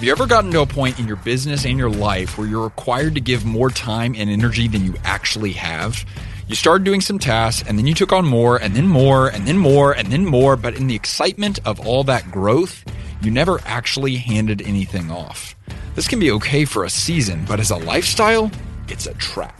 Have you ever gotten to a point in your business and your life where you're required to give more time and energy than you actually have? You started doing some tasks and then you took on more and then more and then more and then more, but in the excitement of all that growth, you never actually handed anything off. This can be okay for a season, but as a lifestyle, it's a trap.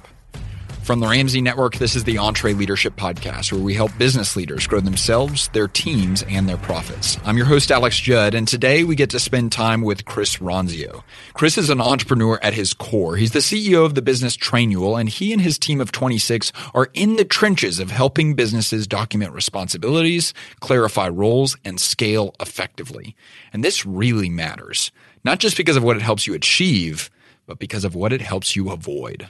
From the Ramsey Network, this is the EntreLeadership Podcast, where we help business leaders grow themselves, their teams, and their profits. I'm your host, Alex Judd, and today we get to spend time with Chris Ronzio. Chris is an entrepreneur at his core. He's the CEO of the business Trainual, and he and his team of 26 are in the trenches of helping businesses document responsibilities, clarify roles, and scale effectively. And this really matters, not just because of what it helps you achieve, but because of what it helps you avoid.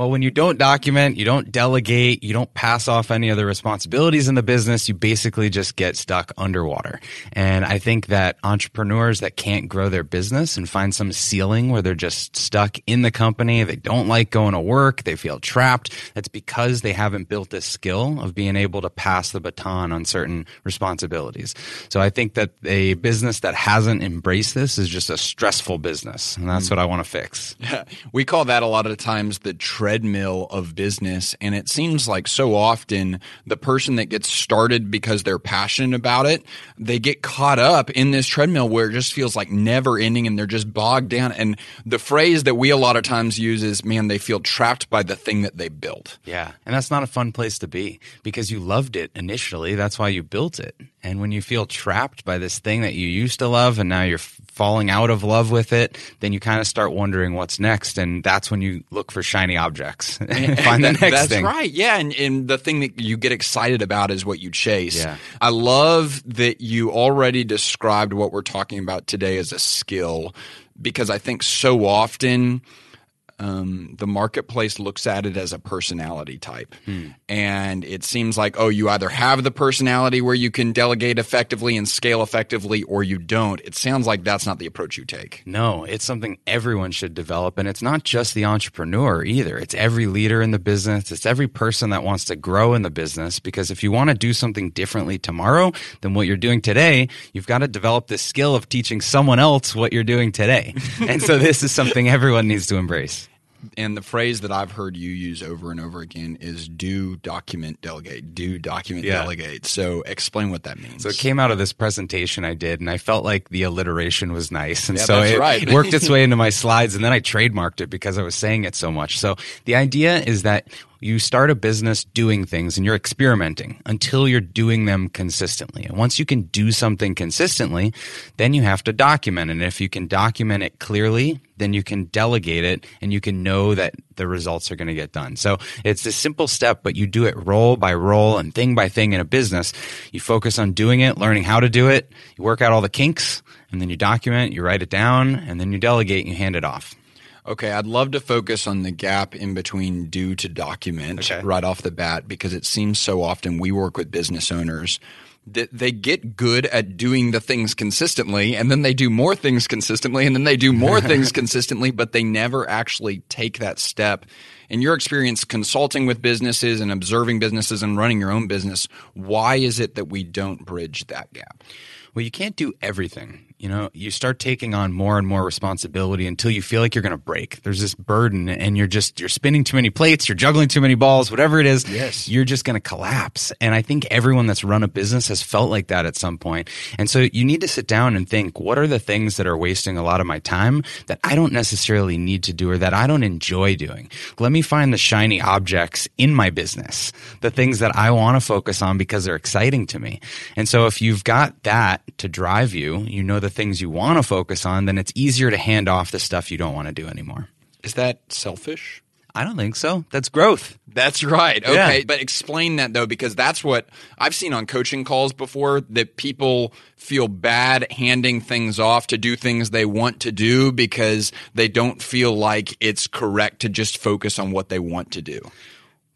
Well, when you don't document, you don't delegate, you don't pass off any of the responsibilities in the business, you basically just get stuck underwater. And I think that entrepreneurs that can't grow their business and find some ceiling where they're just stuck in the company, they don't like going to work, they feel trapped, that's because they haven't built this skill of being able to pass the baton on certain responsibilities. So I think that a business that hasn't embraced this is just a stressful business. And that's mm. what I want to fix. Yeah. We call that a lot of times the treadmill of business. And it seems like so often the person that gets started because they're passionate about it, they get caught up in this treadmill where it just feels like never ending and they're just bogged down. And the phrase that we a lot of times use is, man, they feel trapped by the thing that they built. Yeah. And that's not a fun place to be because you loved it initially. That's why you built it. And when you feel trapped by this thing that you used to love and now you're falling out of love with it, then you kind of start wondering what's next. And that's when you look for shiny objects. and Find the next that's thing. That's right. Yeah. And, and the thing that you get excited about is what you chase. Yeah. I love that you already described what we're talking about today as a skill because I think so often – um, the marketplace looks at it as a personality type. Hmm. And it seems like, oh, you either have the personality where you can delegate effectively and scale effectively, or you don't. It sounds like that's not the approach you take. No, it's something everyone should develop. And it's not just the entrepreneur either. It's every leader in the business, it's every person that wants to grow in the business. Because if you want to do something differently tomorrow than what you're doing today, you've got to develop this skill of teaching someone else what you're doing today. and so this is something everyone needs to embrace and the phrase that I've heard you use over and over again is do document delegate do document yeah. delegate so explain what that means so it came out of this presentation I did and I felt like the alliteration was nice and yeah, so it right. worked its way into my slides and then I trademarked it because I was saying it so much so the idea is that you start a business doing things and you're experimenting until you're doing them consistently. And once you can do something consistently, then you have to document. And if you can document it clearly, then you can delegate it and you can know that the results are going to get done. So it's a simple step, but you do it role by role and thing by thing in a business. You focus on doing it, learning how to do it, you work out all the kinks, and then you document, you write it down, and then you delegate and you hand it off. Okay, I'd love to focus on the gap in between do to document okay. right off the bat because it seems so often we work with business owners that they get good at doing the things consistently and then they do more things consistently and then they do more things consistently, but they never actually take that step. In your experience consulting with businesses and observing businesses and running your own business, why is it that we don't bridge that gap? Well, you can't do everything you know, you start taking on more and more responsibility until you feel like you're going to break. There's this burden and you're just, you're spinning too many plates, you're juggling too many balls, whatever it is. Yes. You're just going to collapse. And I think everyone that's run a business has felt like that at some point. And so you need to sit down and think, what are the things that are wasting a lot of my time that I don't necessarily need to do or that I don't enjoy doing? Let me find the shiny objects in my business, the things that I want to focus on because they're exciting to me. And so if you've got that to drive you, you know that things you want to focus on, then it's easier to hand off the stuff you don't want to do anymore. Is that selfish? I don't think so. That's growth. That's right. Okay. Yeah. But explain that though, because that's what I've seen on coaching calls before that people feel bad handing things off to do things they want to do because they don't feel like it's correct to just focus on what they want to do.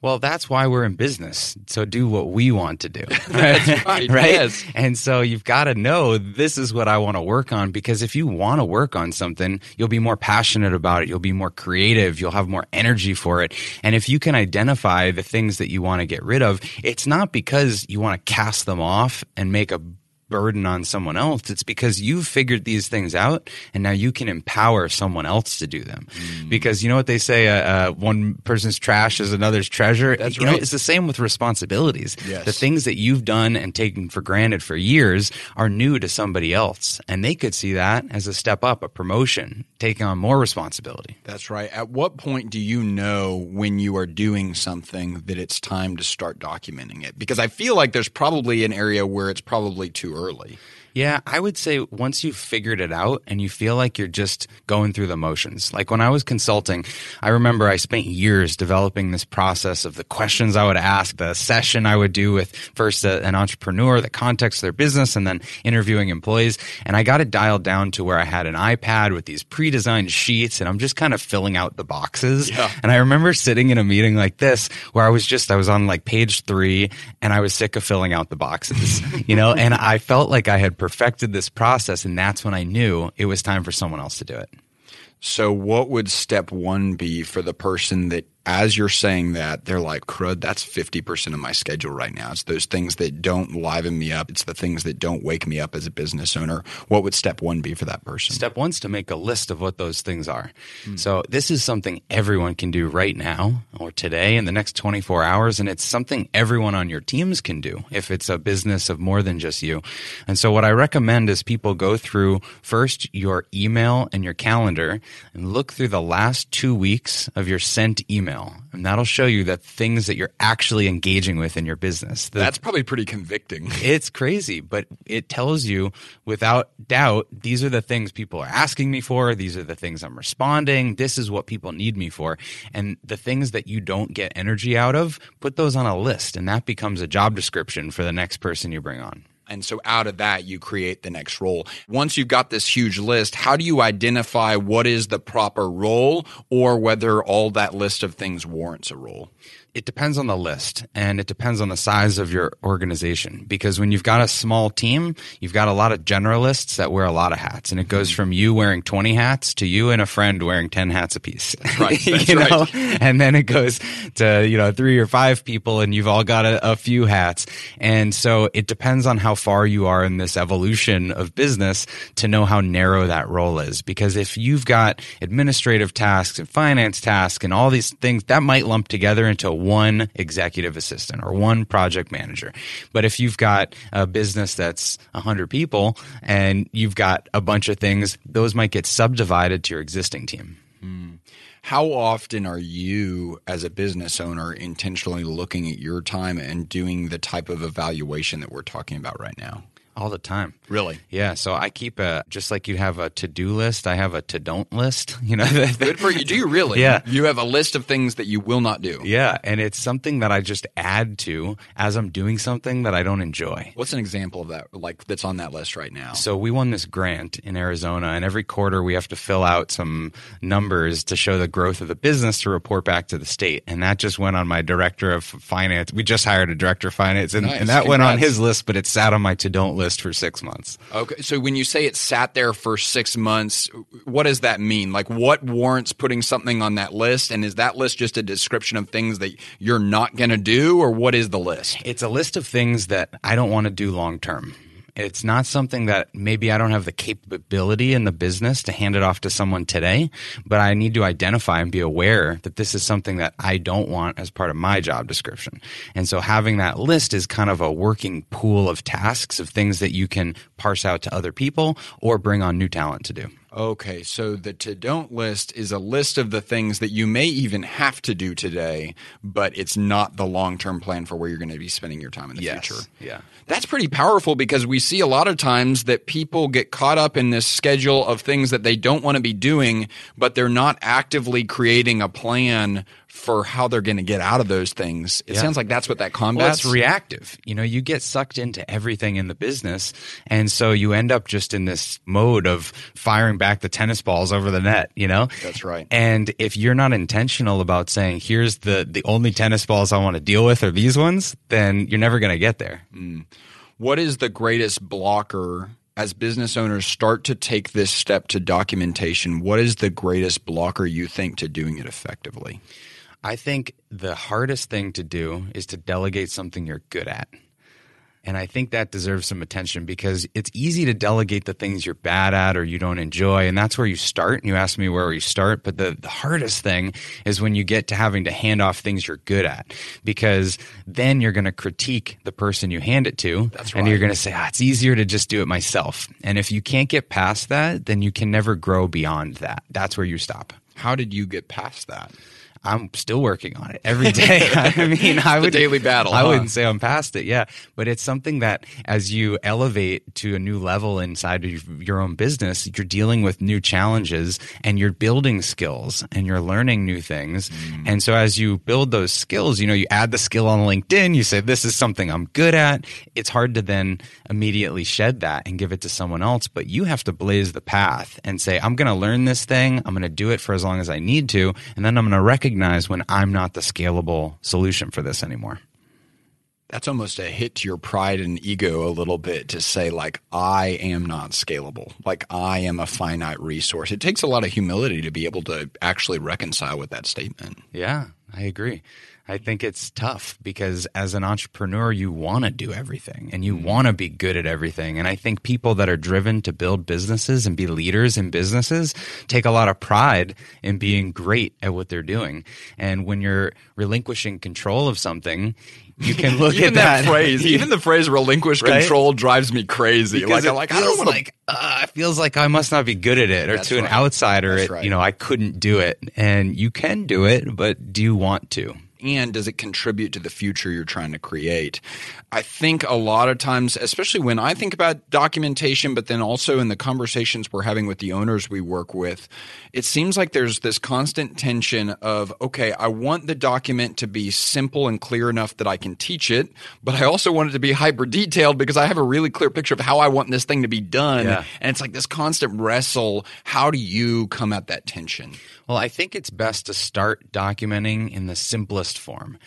Well, that's why we're in business. So do what we want to do. right. right? Yes. And so you've got to know this is what I want to work on because if you want to work on something, you'll be more passionate about it. You'll be more creative. You'll have more energy for it. And if you can identify the things that you want to get rid of, it's not because you want to cast them off and make a burden on someone else. It's because you've figured these things out and now you can empower someone else to do them. Mm. Because you know what they say, uh, uh, one person's trash is another's treasure. That's you right. Know, it's the same with responsibilities. Yes. The things that you've done and taken for granted for years are new to somebody else. And they could see that as a step up, a promotion, taking on more responsibility. That's right. At what point do you know when you are doing something that it's time to start documenting it? Because I feel like there's probably an area where it's probably too early early. Yeah, I would say once you've figured it out and you feel like you're just going through the motions. Like when I was consulting, I remember I spent years developing this process of the questions I would ask, the session I would do with first a, an entrepreneur, the context of their business, and then interviewing employees. And I got it dialed down to where I had an iPad with these pre-designed sheets and I'm just kind of filling out the boxes. Yeah. And I remember sitting in a meeting like this where I was just, I was on like page three and I was sick of filling out the boxes, you know, and I felt like I had perfected this process. And that's when I knew it was time for someone else to do it. So, what would step one be for the person that as you're saying that, they're like, crud, that's 50% of my schedule right now. It's those things that don't liven me up. It's the things that don't wake me up as a business owner. What would step one be for that person? Step one's to make a list of what those things are. Hmm. So this is something everyone can do right now or today in the next 24 hours. And it's something everyone on your teams can do if it's a business of more than just you. And so what I recommend is people go through first your email and your calendar and look through the last two weeks of your sent email email, and that'll show you that things that you're actually engaging with in your business. The, That's probably pretty convicting. It's crazy, but it tells you without doubt these are the things people are asking me for. These are the things I'm responding. This is what people need me for. And the things that you don't get energy out of, put those on a list, and that becomes a job description for the next person you bring on. And so out of that, you create the next role. Once you've got this huge list, how do you identify what is the proper role or whether all that list of things warrants a role? It depends on the list and it depends on the size of your organization. Because when you've got a small team you've got a lot of generalists that wear a lot of hats. And it goes mm-hmm. from you wearing 20 hats to you and a friend wearing 10 hats apiece. Right you right. know? And then it goes to you know three or five people and you've all got a, a few hats. And so it depends on how far you are in this evolution of business to know how narrow that role is. Because if you've got administrative tasks and finance tasks and all these things that might lump together into one executive assistant or one project manager. But if you've got a business that's 100 people and you've got a bunch of things, those might get subdivided to your existing team. Hmm. How often are you, as a business owner, intentionally looking at your time and doing the type of evaluation that we're talking about right now? All the time. Really? Yeah. So I keep a just like you have a to do list. I have a to don't list. You know, good for you. Do you really? Yeah. You have a list of things that you will not do. Yeah, and it's something that I just add to as I'm doing something that I don't enjoy. What's an example of that? Like that's on that list right now. So we won this grant in Arizona, and every quarter we have to fill out some numbers to show the growth of the business to report back to the state. And that just went on my director of finance. We just hired a director of finance, and, nice. and that Congrats. went on his list, but it sat on my to don't list for six months. Okay. So when you say it sat there for six months, what does that mean? Like what warrants putting something on that list? And is that list just a description of things that you're not going to do, or what is the list? It's a list of things that I don't want to do long term. It's not something that maybe I don't have the capability in the business to hand it off to someone today, but I need to identify and be aware that this is something that I don't want as part of my job description. And so having that list is kind of a working pool of tasks of things that you can parse out to other people or bring on new talent to do. Okay, so the to don't list is a list of the things that you may even have to do today, but it's not the long term plan for where you're going to be spending your time in the yes. future. Yeah. That's pretty powerful because we see a lot of times that people get caught up in this schedule of things that they don't want to be doing, but they're not actively creating a plan for how they're going to get out of those things. It Yeah. sounds like that's what that Well, combats. it's reactive. You know, you get sucked into everything in the business. And so you end up just in this mode of firing back the tennis balls over the net, you know? That's right. And if you're not intentional about saying, here's the, the only tennis balls I want to deal with are these ones, then you're never going to get there. Mm. what is the greatest blocker as business owners start to take this step to documentation? What is the greatest blocker you think to doing it effectively? I think the hardest thing to do is to delegate something you're good at. And I think that deserves some attention because it's easy to delegate the things you're bad at or you don't enjoy. And that's where you start. And you ask me where you start. But the, the hardest thing is when you get to having to hand off things you're good at because then you're going to critique the person you hand it to. That's right. And you're going to say, ah, it's easier to just do it myself. And if you can't get past that, then you can never grow beyond that. That's where you stop. How did you get past that? I'm still working on it every day. I mean, I would daily battle. I huh? wouldn't say I'm past it, yeah, but it's something that as you elevate to a new level inside of your own business, you're dealing with new challenges and you're building skills and you're learning new things. Mm. And so as you build those skills, you know, you add the skill on LinkedIn, you say this is something I'm good at. It's hard to then immediately shed that and give it to someone else, but you have to blaze the path and say I'm going to learn this thing, I'm going to do it for as long as I need to, and then I'm going to recognize recognize when I'm not the scalable solution for this anymore. That's almost a hit to your pride and ego a little bit to say, like, I am not scalable. Like, I am a finite resource. It takes a lot of humility to be able to actually reconcile with that statement. Yeah, I agree. I think it's tough because as an entrepreneur, you want to do everything and you mm. want to be good at everything. And I think people that are driven to build businesses and be leaders in businesses take a lot of pride in being great at what they're doing. And when you're relinquishing control of something, you can look at that, that, phrase. Even the phrase "relinquish right? control" drives me crazy. Because like, like I don't want like uh, it feels like I must not be good at it, or That's to right. an outsider, it, right. you know, I couldn't do it. And you can do it, but do you want to? And does it contribute to the future you're trying to create? I think a lot of times, especially when I think about documentation, but then also in the conversations we're having with the owners we work with, it seems like there's this constant tension of, okay, I want the document to be simple and clear enough that I can teach it, but I also want it to be hyper detailed because I have a really clear picture of how I want this thing to be done. Yeah. And it's like this constant wrestle. How do you come at that tension? Well, I think it's best to start documenting in the simplest form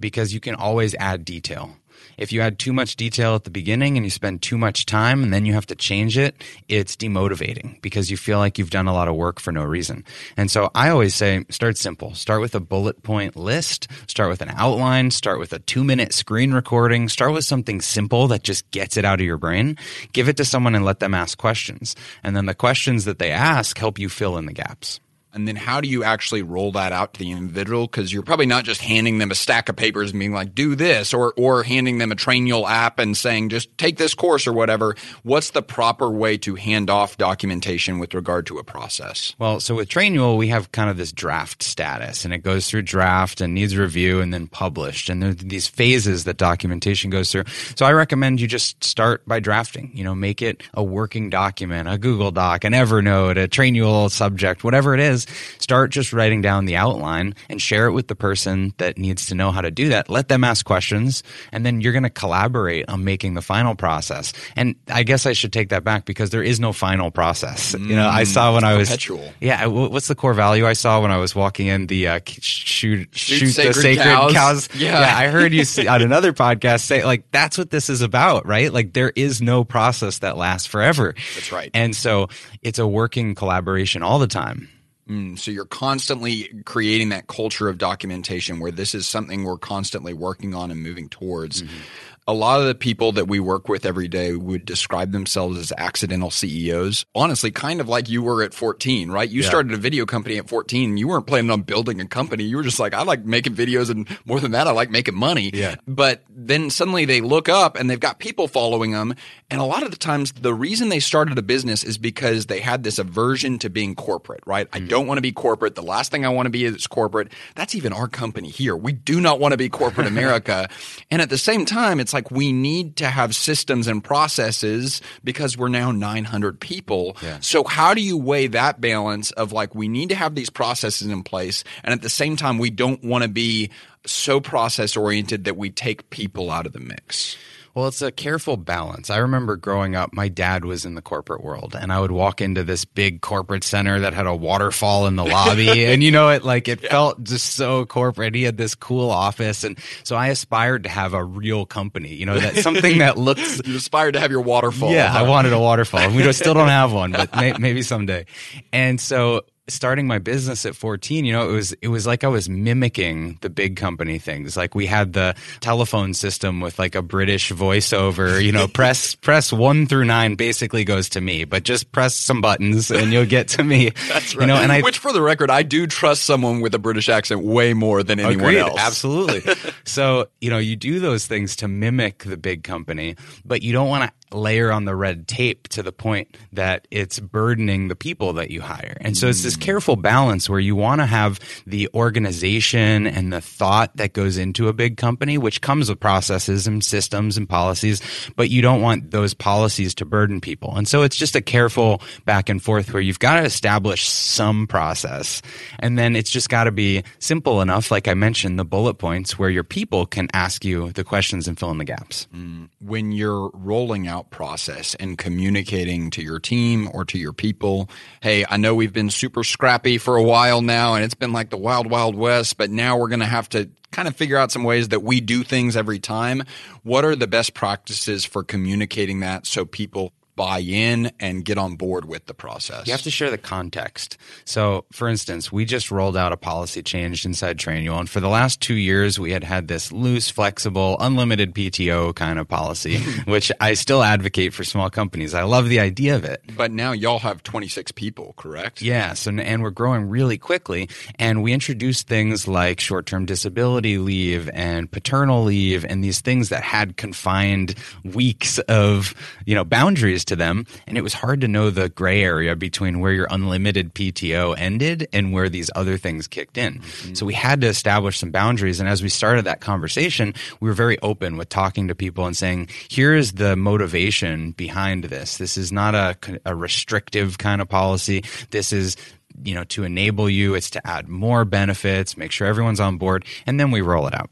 because you can always add detail. If you add too much detail at the beginning and you spend too much time and then you have to change it, it's demotivating because you feel like you've done a lot of work for no reason. And so I always say start simple. Start with a bullet point list, start with an outline, start with a two minute screen recording, start with something simple that just gets it out of your brain. Give it to someone and let them ask questions. And then the questions that they ask help you fill in the gaps. And then how do you actually roll that out to the individual? Because you're probably not just handing them a stack of papers and being like, do this, or or handing them a Trainual app and saying, just take this course or whatever. What's the proper way to hand off documentation with regard to a process? Well, so with Trainual, we have kind of this draft status, and it goes through draft and needs review and then published. And there's these phases that documentation goes through. So I recommend you just start by drafting. You know, make it a working document, a Google Doc, an Evernote, a Trainual subject, whatever it is is start just writing down the outline and share it with the person that needs to know how to do that. Let them ask questions and then you're going to collaborate on making the final process. And I guess I should take that back because there is no final process. Mm, you know, I saw when I was perpetual. Yeah, what's the core value I saw when I was walking in the uh, shoot shoot, shoot sacred the sacred cows. cows. Yeah. yeah, I heard you on another podcast say like that's what this is about, right? Like there is no process that lasts forever. That's right. And so it's a working collaboration all the time. Mm, so you're constantly creating that culture of documentation where this is something we're constantly working on and moving towards. Mm-hmm a lot of the people that we work with every day would describe themselves as accidental CEOs. Honestly, kind of like you were at 14, right? You yeah. started a video company at 14. You weren't planning on building a company. You were just like, I like making videos and more than that, I like making money. Yeah. But then suddenly they look up and they've got people following them. And a lot of the times the reason they started a business is because they had this aversion to being corporate, right? Mm. I don't want to be corporate. The last thing I want to be is corporate. That's even our company here. We do not want to be corporate America. and at the same time, it's it's like we need to have systems and processes because we're now 900 people. Yeah. So how do you weigh that balance of like we need to have these processes in place and at the same time we don't want to be so process oriented that we take people out of the mix? Well, it's a careful balance. I remember growing up, my dad was in the corporate world, and I would walk into this big corporate center that had a waterfall in the lobby, and you know, it like it yeah. felt just so corporate. He had this cool office, and so I aspired to have a real company. You know, that something that looks. you aspired to have your waterfall. Yeah, I wanted a waterfall, and we still don't have one, but may, maybe someday. And so starting my business at 14 you know it was it was like i was mimicking the big company things. Like we had the telephone system with like a british voiceover you know press press 1 through 9 basically goes to me but just press some buttons and you'll get to me. That's right you know and I, which for the record i do trust someone with a british accent way more than anyone agreed, else. Absolutely. So you know you do those things to mimic the big company but you don't want to layer on the red tape to the point that it's burdening the people that you hire. And so it's this mm. careful balance where you want to have the organization and the thought that goes into a big company, which comes with processes and systems and policies, but you don't want those policies to burden people. And so it's just a careful back and forth where you've got to establish some process. And then it's just got to be simple enough, like I mentioned, the bullet points where your people can ask you the questions and fill in the gaps. Mm. When you're rolling out process and communicating to your team or to your people. Hey, I know we've been super scrappy for a while now and it's been like the wild, wild west, but now we're going to have to kind of figure out some ways that we do things every time. What are the best practices for communicating that so people buy in and get on board with the process. You have to share the context. So, for instance, we just rolled out a policy change inside Trainual, and for the last two years, we had had this loose, flexible, unlimited PTO kind of policy, which I still advocate for small companies. I love the idea of it. But now y'all have 26 people, correct? Yes, and, and we're growing really quickly, and we introduced things like short-term disability leave and paternal leave, and these things that had confined weeks of you know boundaries to them. And it was hard to know the gray area between where your unlimited PTO ended and where these other things kicked in. Mm-hmm. So we had to establish some boundaries. And as we started that conversation, we were very open with talking to people and saying, here's the motivation behind this. This is not a, a restrictive kind of policy. This is you know to enable you it's to add more benefits make sure everyone's on board and then we roll it out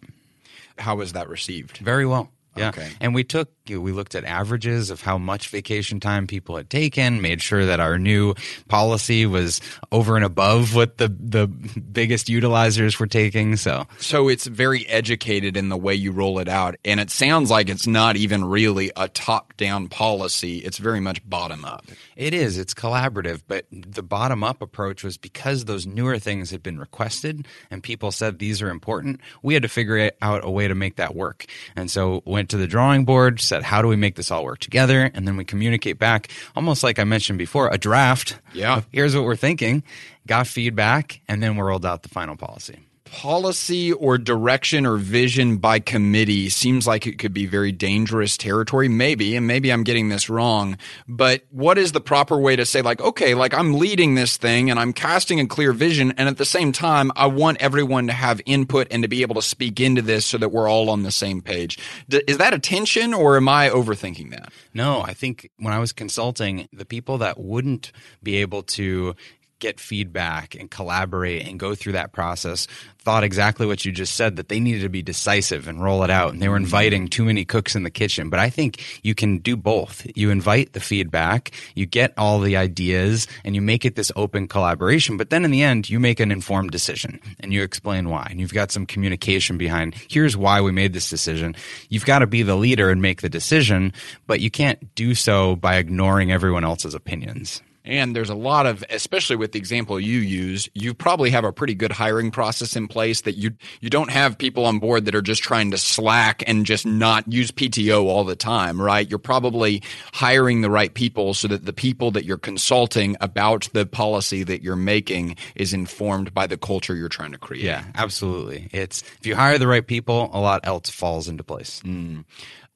how was that received very well yeah. Okay. And we took we looked at averages of how much vacation time people had taken, made sure that our new policy was over and above what the the biggest utilizers were taking. So So it's very educated in the way you roll it out. And it sounds like it's not even really a top down policy. It's very much bottom up. It is. It's collaborative, but the bottom up approach was because those newer things had been requested and people said these are important, we had to figure out a way to make that work. And so went to the drawing board, said, how do we make this all work together? And then we communicate back, almost like I mentioned before, a draft. Yeah. Here's what we're thinking, got feedback, and then we rolled out the final policy policy or direction or vision by committee seems like it could be very dangerous territory. Maybe and maybe i'm getting this wrong but what is the proper way to say like okay like i'm leading this thing and i'm casting a clear vision and at the same time i want everyone to have input and to be able to speak into this so that we're all on the same page. Is that a tension or am i overthinking that? No i think when i was consulting the people that wouldn't be able to get feedback and collaborate and go through that process thought exactly what you just said that they needed to be decisive and roll it out and they were mm-hmm. inviting too many cooks in the kitchen. But i think you can do both. You invite the feedback you get all the ideas and you make it this open collaboration. But then in the end you make an informed decision and you explain why. And you've got some communication behind here's why we made this decision. You've got to be the leader and make the decision but you can't do so by ignoring everyone else's opinions and there's a lot of, especially with the example you use, you probably have a pretty good hiring process in place that you you don't have people on board that are just trying to slack and just not use PTO all the time, right? You're probably hiring the right people so that the people that you're consulting about the policy that you're making is informed by the culture you're trying to create. Yeah, absolutely. It's if you hire the right people, a lot else falls into place. Mm.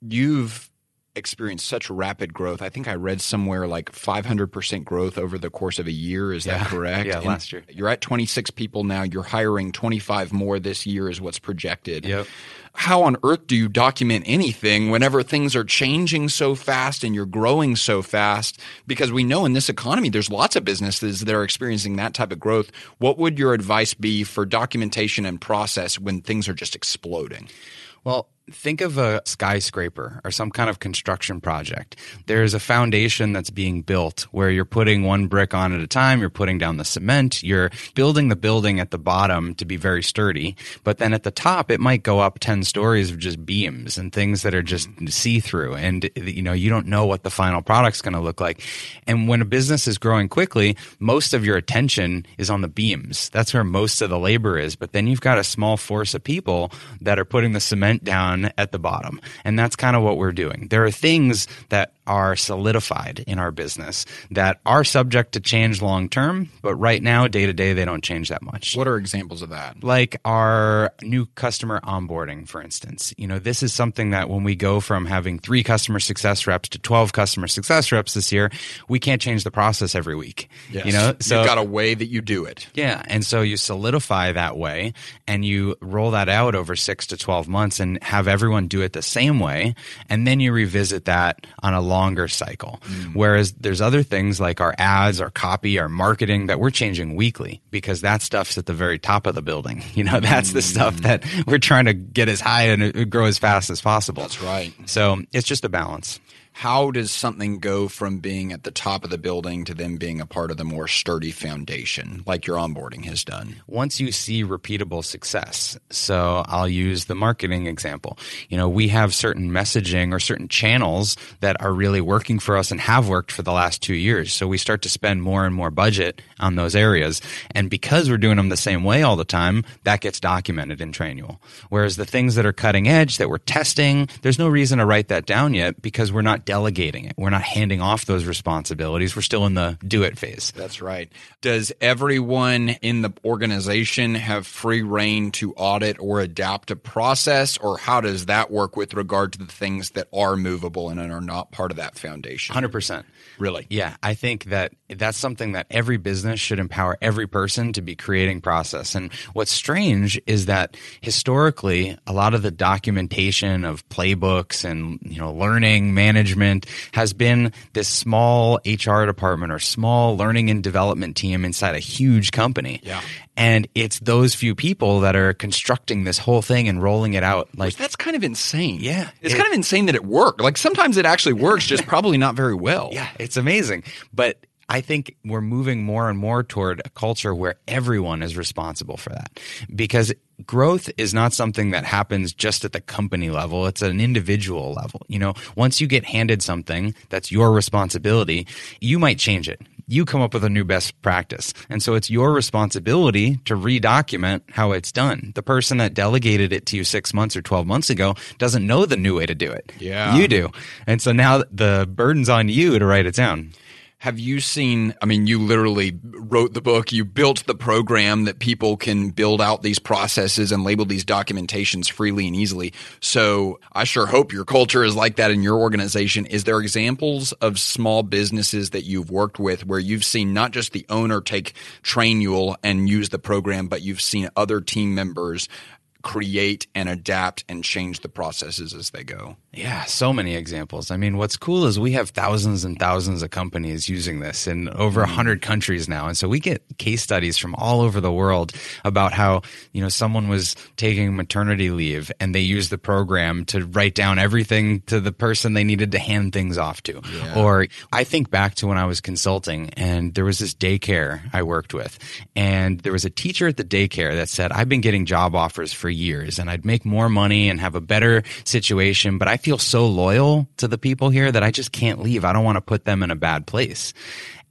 You've experienced such rapid growth. I think I read somewhere like 500% growth over the course of a year. Is yeah. that correct? Yeah, and last year. You're at 26 people now. You're hiring 25 more this year, is what's projected. Yep. How on earth do you document anything whenever things are changing so fast and you're growing so fast? Because we know in this economy, there's lots of businesses that are experiencing that type of growth. What would your advice be for documentation and process when things are just exploding? Well, think of a skyscraper or some kind of construction project. There's a foundation that's being built where you're putting one brick on at a time, you're putting down the cement, you're building the building at the bottom to be very sturdy, but then at the top it might go up 10 stories of just beams and things that are just see-through and you know, you don't know what the final product's going to look like. And when a business is growing quickly, most of your attention is on the beams. That's where most of the labor is, but then you've got a small force of people that are putting the cement down at the bottom. And that's kind of what we're doing. There are things that are solidified in our business that are subject to change long term, but right now, day to day, they don't change that much. What are examples of that? Like our new customer onboarding, for instance. You know, this is something that when we go from having three customer success reps to 12 customer success reps this year, we can't change the process every week. Yes. You know, so you've got a way that you do it. Yeah. And so you solidify that way and you roll that out over six to 12 months and have everyone do it the same way. And then you revisit that on a longer cycle. Mm. Whereas there's other things like our ads, our copy, our marketing that we're changing weekly because that stuff's at the very top of the building. You know, that's mm. the stuff that we're trying to get as high and grow as fast as possible. That's right. So it's just a balance how does something go from being at the top of the building to then being a part of the more sturdy foundation like your onboarding has done? Once you see repeatable success so i'll use the marketing example. You know we have certain messaging or certain channels that are really working for us and have worked for the last two years. So we start to spend more and more budget on those areas. And because we're doing them the same way all the time that gets documented in trainual whereas the things that are cutting edge that we're testing there's no reason to write that down yet because we're not delegating it. We're not handing off those responsibilities. We're still in the do it phase. That's right. Does everyone in the organization have free reign to audit or adapt a process, or how does that work with regard to the things that are movable and are not part of that foundation? 100%. Really? Yeah, I think that that's something that every business should empower every person to be creating process. And what's strange is that historically, a lot of the documentation of playbooks and you know learning management has been this small HR department or small learning and development team inside a huge company. Yeah. And it's those few people that are constructing this whole thing and rolling it out. Like Which that's kind of insane. Yeah. It's it, kind of insane that it worked. Like sometimes it actually works, just probably not very well. Yeah, it's amazing. But I think we're moving more and more toward a culture where everyone is responsible for that because growth is not something that happens just at the company level. It's an individual level. You know, once you get handed something that's your responsibility, you might change it. You come up with a new best practice. And so it's your responsibility to redocument how it's done. The person that delegated it to you six months or 12 months ago doesn't know the new way to do it. Yeah. You do. And so now the burden's on you to write it down. Have you seen? I mean, you literally wrote the book, you built the program that people can build out these processes and label these documentations freely and easily. So I sure hope your culture is like that in your organization. Is there examples of small businesses that you've worked with where you've seen not just the owner take Trainual and use the program, but you've seen other team members create and adapt and change the processes as they go. Yeah, so many examples. I mean, what's cool is we have thousands and thousands of companies using this in over a mm. hundred countries now. And so we get case studies from all over the world about how, you know, someone was taking maternity leave and they used the program to write down everything to the person they needed to hand things off to. Yeah. Or I think back to when I was consulting and there was this daycare I worked with and there was a teacher at the daycare that said, I've been getting job offers for years and I'd make more money and have a better situation. But I feel so loyal to the people here that I just can't leave. I don't want to put them in a bad place.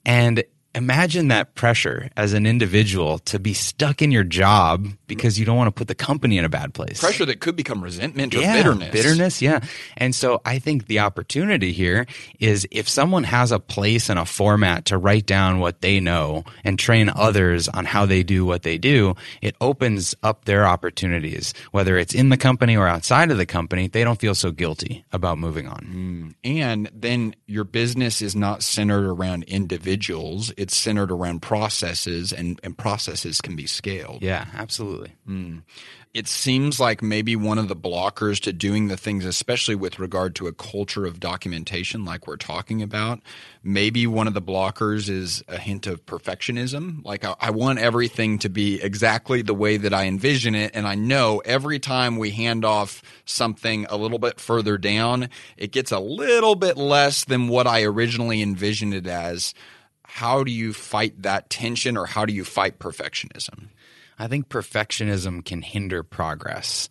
And imagine that pressure as an individual to be stuck in your job because you don't want to put the company in a bad place. Pressure that could become resentment or yeah, bitterness. Bitterness, yeah. And so I think the opportunity here is if someone has a place and a format to write down what they know and train others on how they do what they do, it opens up their opportunities. Whether it's in the company or outside of the company, they don't feel so guilty about moving on. Mm. And then your business is not centered around individuals it's centered around processes and, and processes can be scaled. Yeah, absolutely. Mm it seems like maybe one of the blockers to doing the things, especially with regard to a culture of documentation, like we're talking about, maybe one of the blockers is a hint of perfectionism. Like, I, I, want everything to be exactly the way that I envision it. And I know every time we hand off something a little bit further down, it gets a little bit less than what I originally envisioned it as. How do you fight that tension or how do you fight perfectionism? I think perfectionism can hinder progress.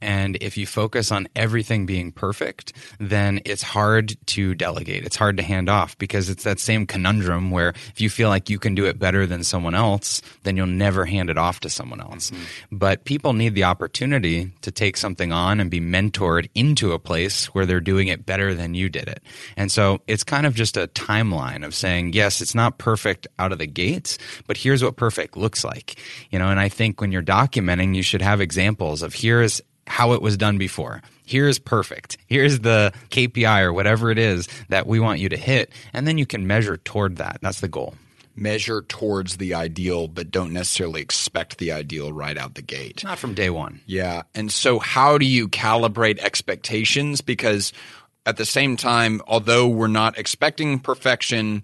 And if you focus on everything being perfect, then it's hard to delegate. It's hard to hand off because it's that same conundrum where if you feel like you can do it better than someone else, then you'll never hand it off to someone else. Mm-hmm. But people need the opportunity to take something on and be mentored into a place where they're doing it better than you did it. And so it's kind of just a timeline of saying, yes, it's not perfect out of the gates, but here's what perfect looks like. You know, and I think when you're documenting, you should have examples of here's how it was done before. Here's perfect. Here's the KPI or whatever it is that we want you to hit. And then you can measure toward that. That's the goal. Measure towards the ideal, but don't necessarily expect the ideal right out the gate. Not from day one. Yeah. And so, how do you calibrate expectations? Because at the same time, although we're not expecting perfection,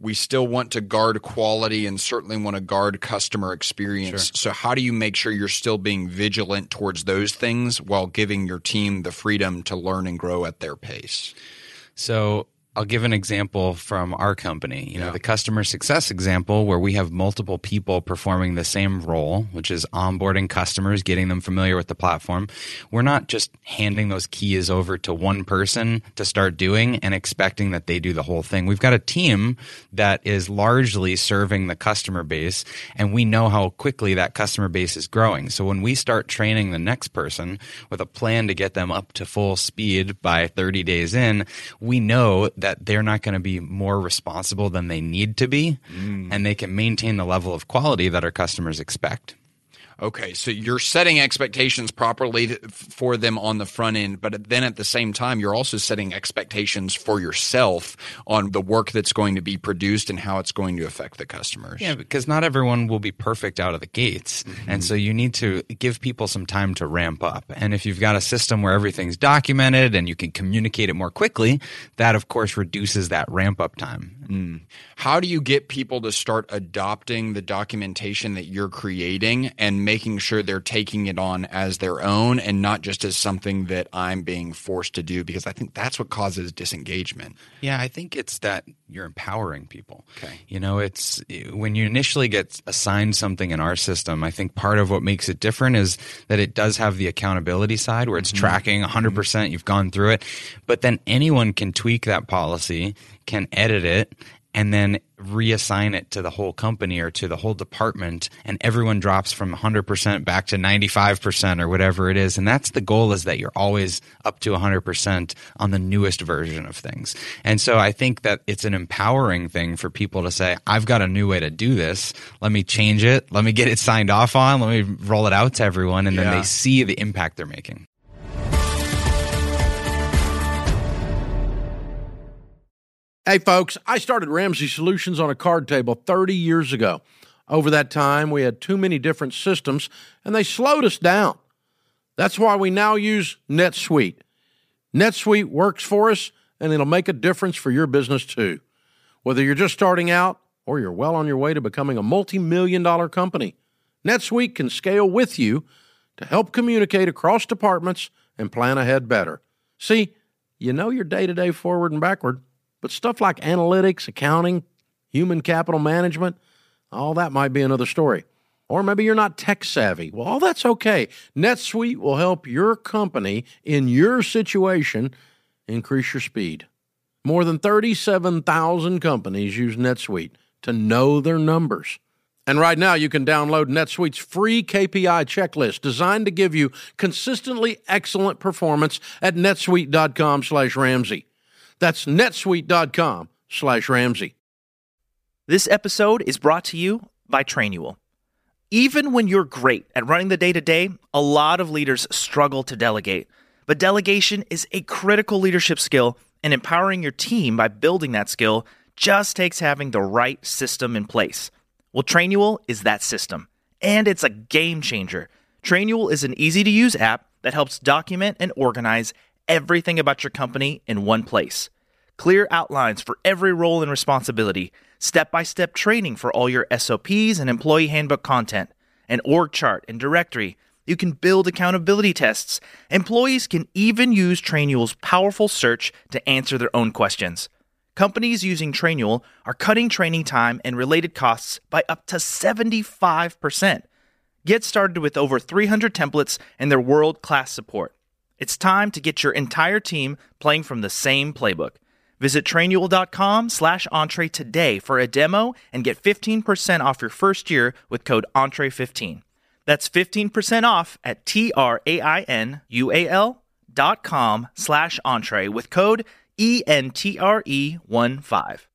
we still want to guard quality and certainly want to guard customer experience. Sure. So, how do you make sure you're still being vigilant towards those things while giving your team the freedom to learn and grow at their pace? So, I'll give an example from our company. You know, yeah. the customer success example where we have multiple people performing the same role, which is onboarding customers, getting them familiar with the platform. We're not just handing those keys over to one person to start doing and expecting that they do the whole thing. We've got a team that is largely serving the customer base and we know how quickly that customer base is growing. So when we start training the next person with a plan to get them up to full speed by 30 days in, we know that they're not going to be more responsible than they need to be mm. and they can maintain the level of quality that our customers expect. Okay, so you're setting expectations properly for them on the front end, but then at the same time, you're also setting expectations for yourself on the work that's going to be produced and how it's going to affect the customers. Yeah, because not everyone will be perfect out of the gates. Mm-hmm. And so you need to give people some time to ramp up. And if you've got a system where everything's documented and you can communicate it more quickly, that of course reduces that ramp up time. Mm. How do you get people to start adopting the documentation that you're creating and making sure they're taking it on as their own and not just as something that I'm being forced to do? Because I think that's what causes disengagement. Yeah, I think it's that you're empowering people. Okay. You know, it's when you initially get assigned something in our system, I think part of what makes it different is that it does have the accountability side where it's mm-hmm. tracking 100%, percent you've gone through it, but then anyone can tweak that policy can edit it and then reassign it to the whole company or to the whole department and everyone drops from 100% back to 95% or whatever it is. And that's the goal is that you're always up to 100% on the newest version of things. And so i think that it's an empowering thing for people to say i've got a new way to do this. Let me change it. Let me get it signed off on. Let me roll it out to everyone. And yeah. then they see the impact they're making Hey, folks, I started Ramsey Solutions on a card table 30 years ago. Over that time, we had too many different systems and they slowed us down. That's why we now use NetSuite. NetSuite works for us and it'll make a difference for your business too. Whether you're just starting out or you're well on your way to becoming a multi million dollar company, NetSuite can scale with you to help communicate across departments and plan ahead better. See, you know your day to day forward and backward but stuff like analytics, accounting, human capital management, all that might be another story. Or maybe you're not tech savvy. Well, all that's okay. NetSuite will help your company in your situation increase your speed. More than 37,000 companies use NetSuite to know their numbers. And right now, you can download NetSuite's free KPI checklist designed to give you consistently excellent performance at netsuite.com slash Ramsey. That's netsuite.com slash Ramsey. This episode is brought to you by Trainual. Even when you're great at running the day to day, a lot of leaders struggle to delegate. But delegation is a critical leadership skill, and empowering your team by building that skill just takes having the right system in place. Well, Trainual is that system, and it's a game changer. Trainual is an easy to use app that helps document and organize everything about your company in one place. Clear outlines for every role and responsibility, step by step training for all your SOPs and employee handbook content, an org chart and directory. You can build accountability tests. Employees can even use Trainual's powerful search to answer their own questions. Companies using Trainual are cutting training time and related costs by up to 75%. Get started with over 300 templates and their world class support. It's time to get your entire team playing from the same playbook. Visit trainual.com slash entre today for a demo and get 15% off your first year with code entre15. That's 15% off at T-R-A-I-N-U-A-L dot com slash entre with code ENTRE15.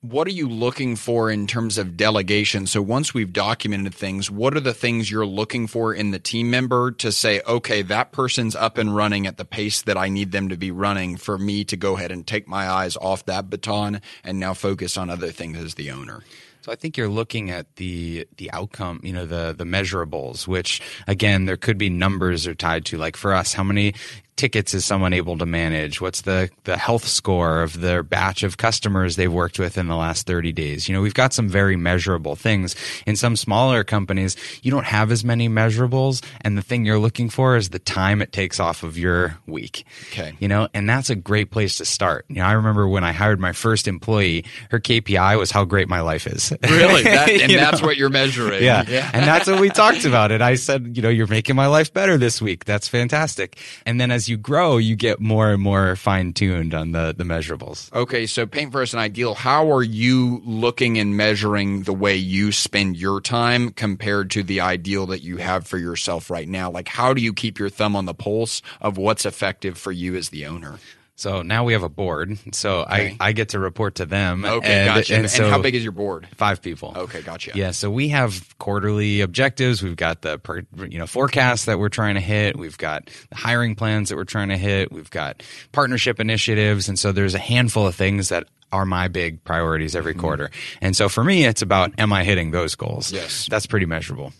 What are you looking for in terms of delegation? So once we've documented things, what are the things you're looking for in the team member to say, okay, that person's up and running at the pace that I need them to be running for me to go ahead and take my eyes off that baton and now focus on other things as the owner? So I think you're looking at the the outcome, you know, the the measurables, which again there could be numbers are tied to. Like for us, how many tickets is someone able to manage? What's the, the health score of their batch of customers they've worked with in the last 30 days? You know, we've got some very measurable things. In some smaller companies, you don't have as many measurables. And the thing you're looking for is the time it takes off of your week. Okay. You know, and that's a great place to start. You know, I remember when I hired my first employee, her KPI was how great my life is. Really? That, and that's know? what you're measuring. Yeah. yeah. And that's what we talked about it. I said, you know, you're making my life better this week. That's fantastic. And then as you grow, you get more and more fine tuned on the the measurables. Okay, so paint for us an ideal. How are you looking and measuring the way you spend your time compared to the ideal that you have for yourself right now? Like, how do you keep your thumb on the pulse of what's effective for you as the owner? So now we have a board. So okay. I, I get to report to them. Okay, and, gotcha. And, so how big is your board? Five people. Okay, gotcha. Yeah, so we have quarterly objectives. We've got the per, you know forecast that we're trying to hit. We've got the hiring plans that we're trying to hit. We've got partnership initiatives, and so there's a handful of things that are my big priorities every mm-hmm. quarter. And so for me, it's about am I hitting those goals? Yes, that's pretty measurable.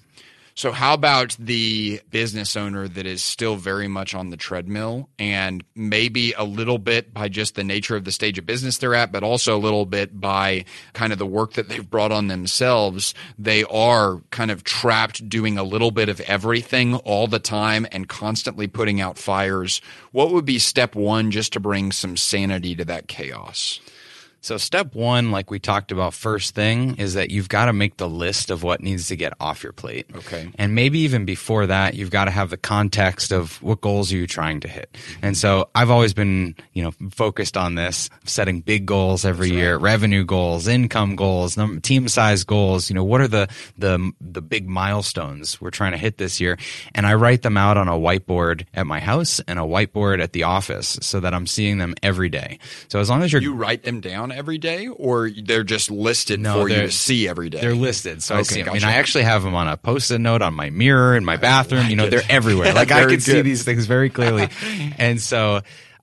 So, how about the business owner that is still very much on the treadmill and maybe a little bit by just the nature of the stage of business they're at, but also a little bit by kind of the work that they've brought on themselves? They are kind of trapped doing a little bit of everything all the time and constantly putting out fires. What would be step one just to bring some sanity to that chaos? So, step one, like we talked about first thing, is that you've got to make the list of what needs to get off your plate. Okay. And maybe even before that, you've got to have the context of what goals are you trying to hit. And so, I've always been, you know, focused on this, setting big goals every That's year, right. revenue goals, income goals, team size goals. You know, what are the the the big milestones we're trying to hit this year? And I write them out on a whiteboard at my house and a whiteboard at the office, so that I'm seeing them every day. So as long as you're you write them down every day, or they're just listed no, for you to see every day? They're listed, so okay, I see them. Gotcha. I mean, I actually have them on a post-it note on my mirror in my bathroom. Like you know, it. they're everywhere. Like I can good. see these things very clearly, and so.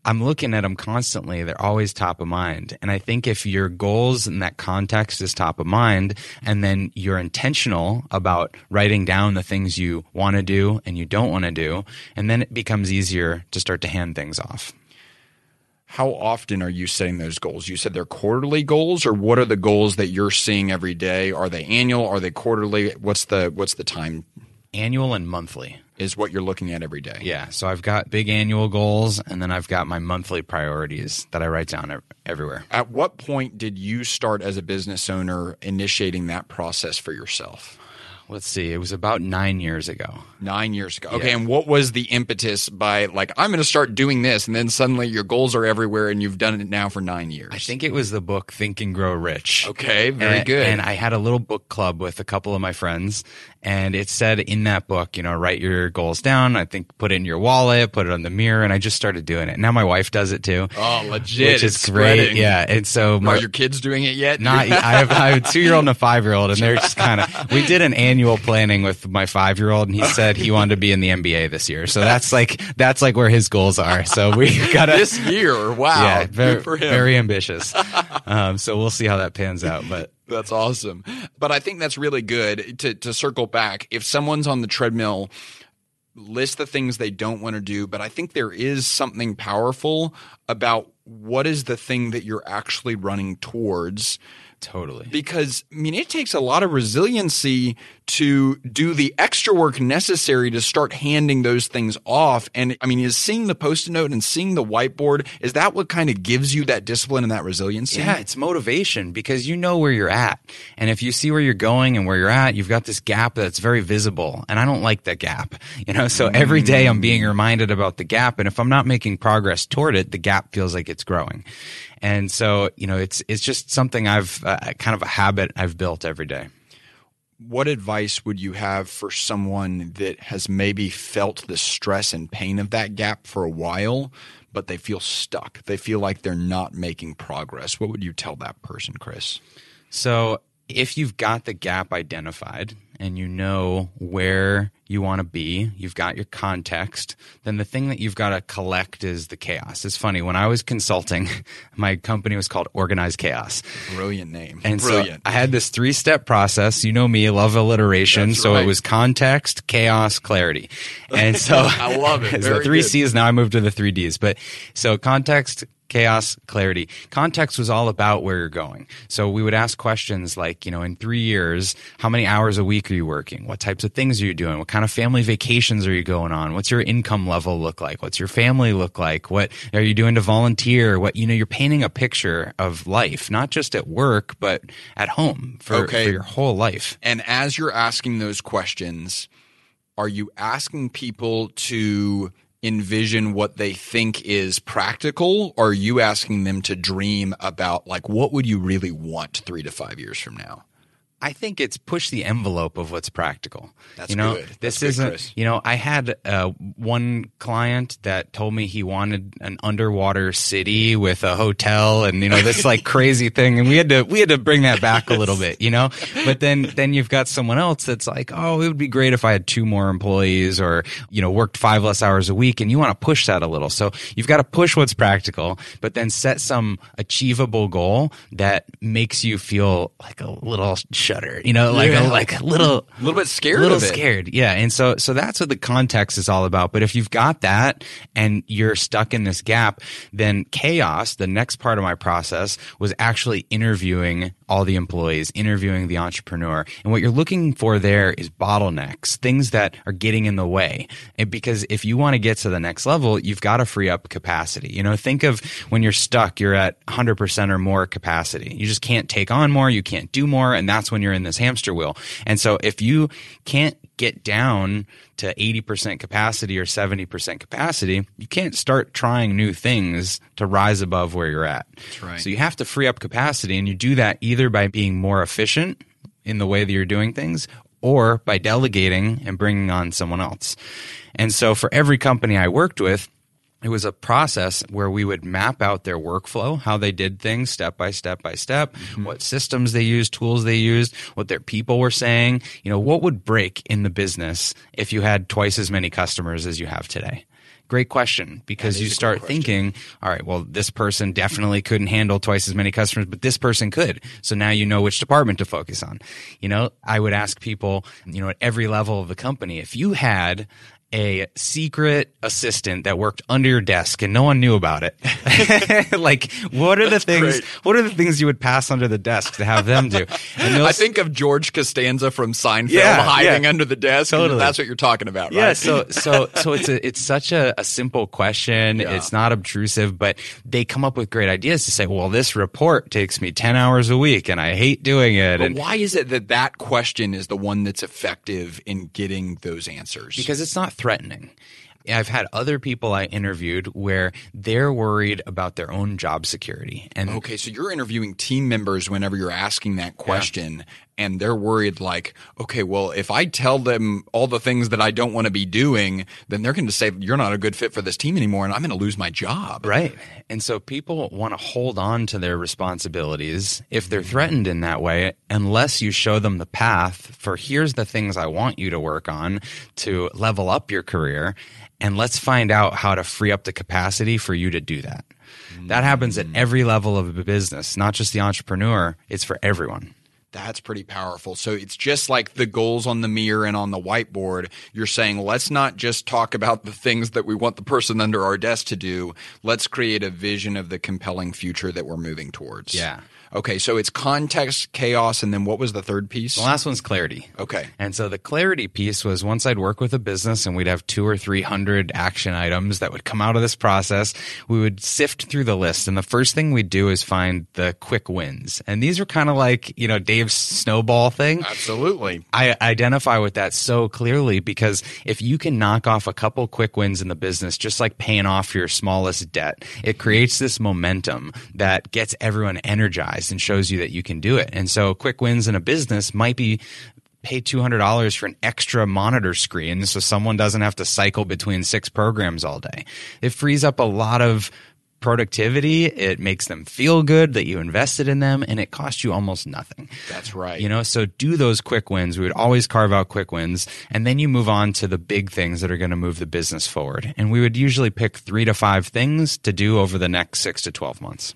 I'm looking at them constantly. They're always top of mind. And I think if your goals in that context is top of mind, and then you're intentional about writing down the things you want to do and you don't want to do, and then it becomes easier to start to hand things off how often are you setting those goals? You said they're quarterly goals, or what are the goals that you're seeing every day? Are they annual? Are they quarterly? What's the what's the time? Annual and monthly is what you're looking at every day. Yeah, so I've got big annual goals, and then I've got my monthly priorities that I write down everywhere. At what point did you start as a business owner initiating that process for yourself? Let's see, it was about nine years ago. Nine years ago. Okay. Yeah. And what was the impetus by like, I'm going to start doing this. And then suddenly your goals are everywhere and you've done it now for nine years? I think it was the book Think and Grow Rich. Okay. Very and, good. And I had a little book club with a couple of my friends. And it said in that book, you know, write your goals down. I think put it in your wallet, put it on the mirror. And I just started doing it. Now my wife does it too. Oh, legit. Which is great. Yeah. And so my, are your kids doing it yet? Not, I have, I have a two year old and a five year old and they're just kind of, we did an annual planning with my five year old, and he said he wanted to be in the NBA this year. So that's like that's like where his goals are. So we got to this year. Wow, yeah, very, very ambitious. Um, so we'll see how that pans out. But that's awesome. But I think that's really good to to circle back. If someone's on the treadmill list the things they don't want to do, but I think there is something powerful about what is the thing that you're actually running towards Totally. Because, I mean, it takes a lot of resiliency to do the extra work necessary to start handing those things off. And I mean, is seeing the post it note and seeing the whiteboard, is that what kind of gives you that discipline and that resiliency? Yeah, it's motivation because you know where you're at. And if you see where you're going and where you're at, you've got this gap that's very visible. And I don't like that gap, you know? So every day I'm being mm. reminded about the gap. And if I'm not making progress toward it, the gap feels like it's growing. And so, you know, it's it's just something I've uh, kind of a habit I've built every day. What advice would you have for someone that has maybe felt the stress and pain of that gap for a while, but they feel stuck? They feel like they're not making progress. What would you tell that person, Chris? So, if you've got the gap identified, and you know where you want to be, you've got your context, then the thing that you've got to collect is the chaos. It's funny, when I was consulting, my company was called Organized Chaos. Brilliant name. And Brilliant. so I had this three step process. You know me, love alliteration. That's so right. it was context, chaos, clarity. And so I love it. so three good. C's, now I moved to the three D's. But so context, chaos, clarity. Context was all about where you're going. So we would ask questions like, you know, in three years, how many hours a week are you working? What types of things are you doing? What kind of family vacations are you going on? What's your income level look like? What's your family look like? What are you doing to volunteer? What, you know, you're painting a picture of life, not just at work, but at home for, okay. for your whole life. And as you're asking those questions, are you asking people to envision what they think is practical or are you asking them to dream about like what would you really want 3 to 5 years from now I think it's push the envelope of what's practical. That's you know, good. This That's isn't. Good, you know, I had uh, one client that told me he wanted an underwater city with a hotel and you know this like crazy thing, and we had to we had to bring that back a little bit. You know, but then then you've got someone else that's like, oh, it would be great if I had two more employees or you know worked five less hours a week, and you want to push that a little. So you've got to push what's practical, but then set some achievable goal that makes you feel like a little shudder, you know, like yeah. a, like a little, a little bit scared, a little scared. Yeah. And so, so that's what the context is all about. But if you've got that and you're stuck in this gap, then chaos, the next part of my process was actually interviewing all the employees, interviewing the entrepreneur. And what you're looking for there is bottlenecks, things that are getting in the way. And because if you want to get to the next level, you've got to free up capacity. You know, think of when you're stuck, you're at 100% or more capacity. You just can't take on more, you can't do more, and that's when you're in this hamster wheel. And so if you can't get down to 80% capacity or 70% capacity, you can't start trying new things to rise above where you're at. That's right. So you have to free up capacity and you do that either by being more efficient in the way that you're doing things or by delegating and bringing on someone else. And so for every company I worked with, it was a process where we would map out their workflow, how they did things step by step by step, mm-hmm. what systems they used, tools they used, what their people were saying. You know, what would break in the business if you had twice as many customers as you have today? Great question because you start thinking, all right, well, this person definitely couldn't handle twice as many customers, but this person could. So now you know which department to focus on. You know, I would ask people, you know, at every level of the company, if you had a secret assistant that worked under your desk and no one knew about it. like, what are That's the things? Great. What are the things you would pass under the desk to have them do? I think of George Costanza from Seinfeld yeah, hiding yeah. under the desk. Totally. That's what you're talking about, right? Yeah. So, so, so it's a, it's such a, a simple question. Yeah. It's not obtrusive, but they come up with great ideas to say, well, this report takes me 10 hours a week and I hate doing it. But and why is it that that question is the one that's effective in getting those answers? Because it's not threatening. I've had other people I interviewed where they're worried about their own job security. And okay, so you're interviewing team members whenever you're asking that question, and they're worried like, okay, well, if I tell them all the things that I don't want to be doing, then they're going to say you're not a good fit for this team anymore and I'm going to lose my job. Right. And so people want to hold on to their responsibilities if they're threatened in that way unless you show them the path for here's the things I want you to work on to level up your career and let's find out how to free up the capacity for you to do that. That happens at mm. every level of a business, not just the entrepreneur, it's for everyone. That's pretty powerful. So it's just like the goals on the mirror and on the whiteboard. You're saying, let's not just talk about the things that we want the person under our desk to do. Let's create a vision of the compelling future that we're moving towards. Yeah. Okay, so it's context, chaos, and then what was the third piece? The last one's clarity. Okay. And so the clarity piece was once I'd work with a business and we'd have two or three hundred action items that would come out of this process, we would sift through the list. And the first thing we'd do is find the quick wins. And these are kind of like, you know, Dave's snowball thing. Absolutely. I identify with that so clearly because if you can knock off a couple quick wins in the business, just like paying off your smallest debt, it creates this momentum that gets everyone energized and shows you that you can do it. And so quick wins in a business might be pay $200 for an extra monitor screen so someone doesn't have to cycle between six programs all day. It frees up a lot of productivity. It makes them feel good that you invested in them and it costs you almost nothing. That's right. You know, so do those quick wins. We would always carve out quick wins and then you move on to the big things that are going to move the business forward. And we would usually pick three to five things to do over the next six to 12 months.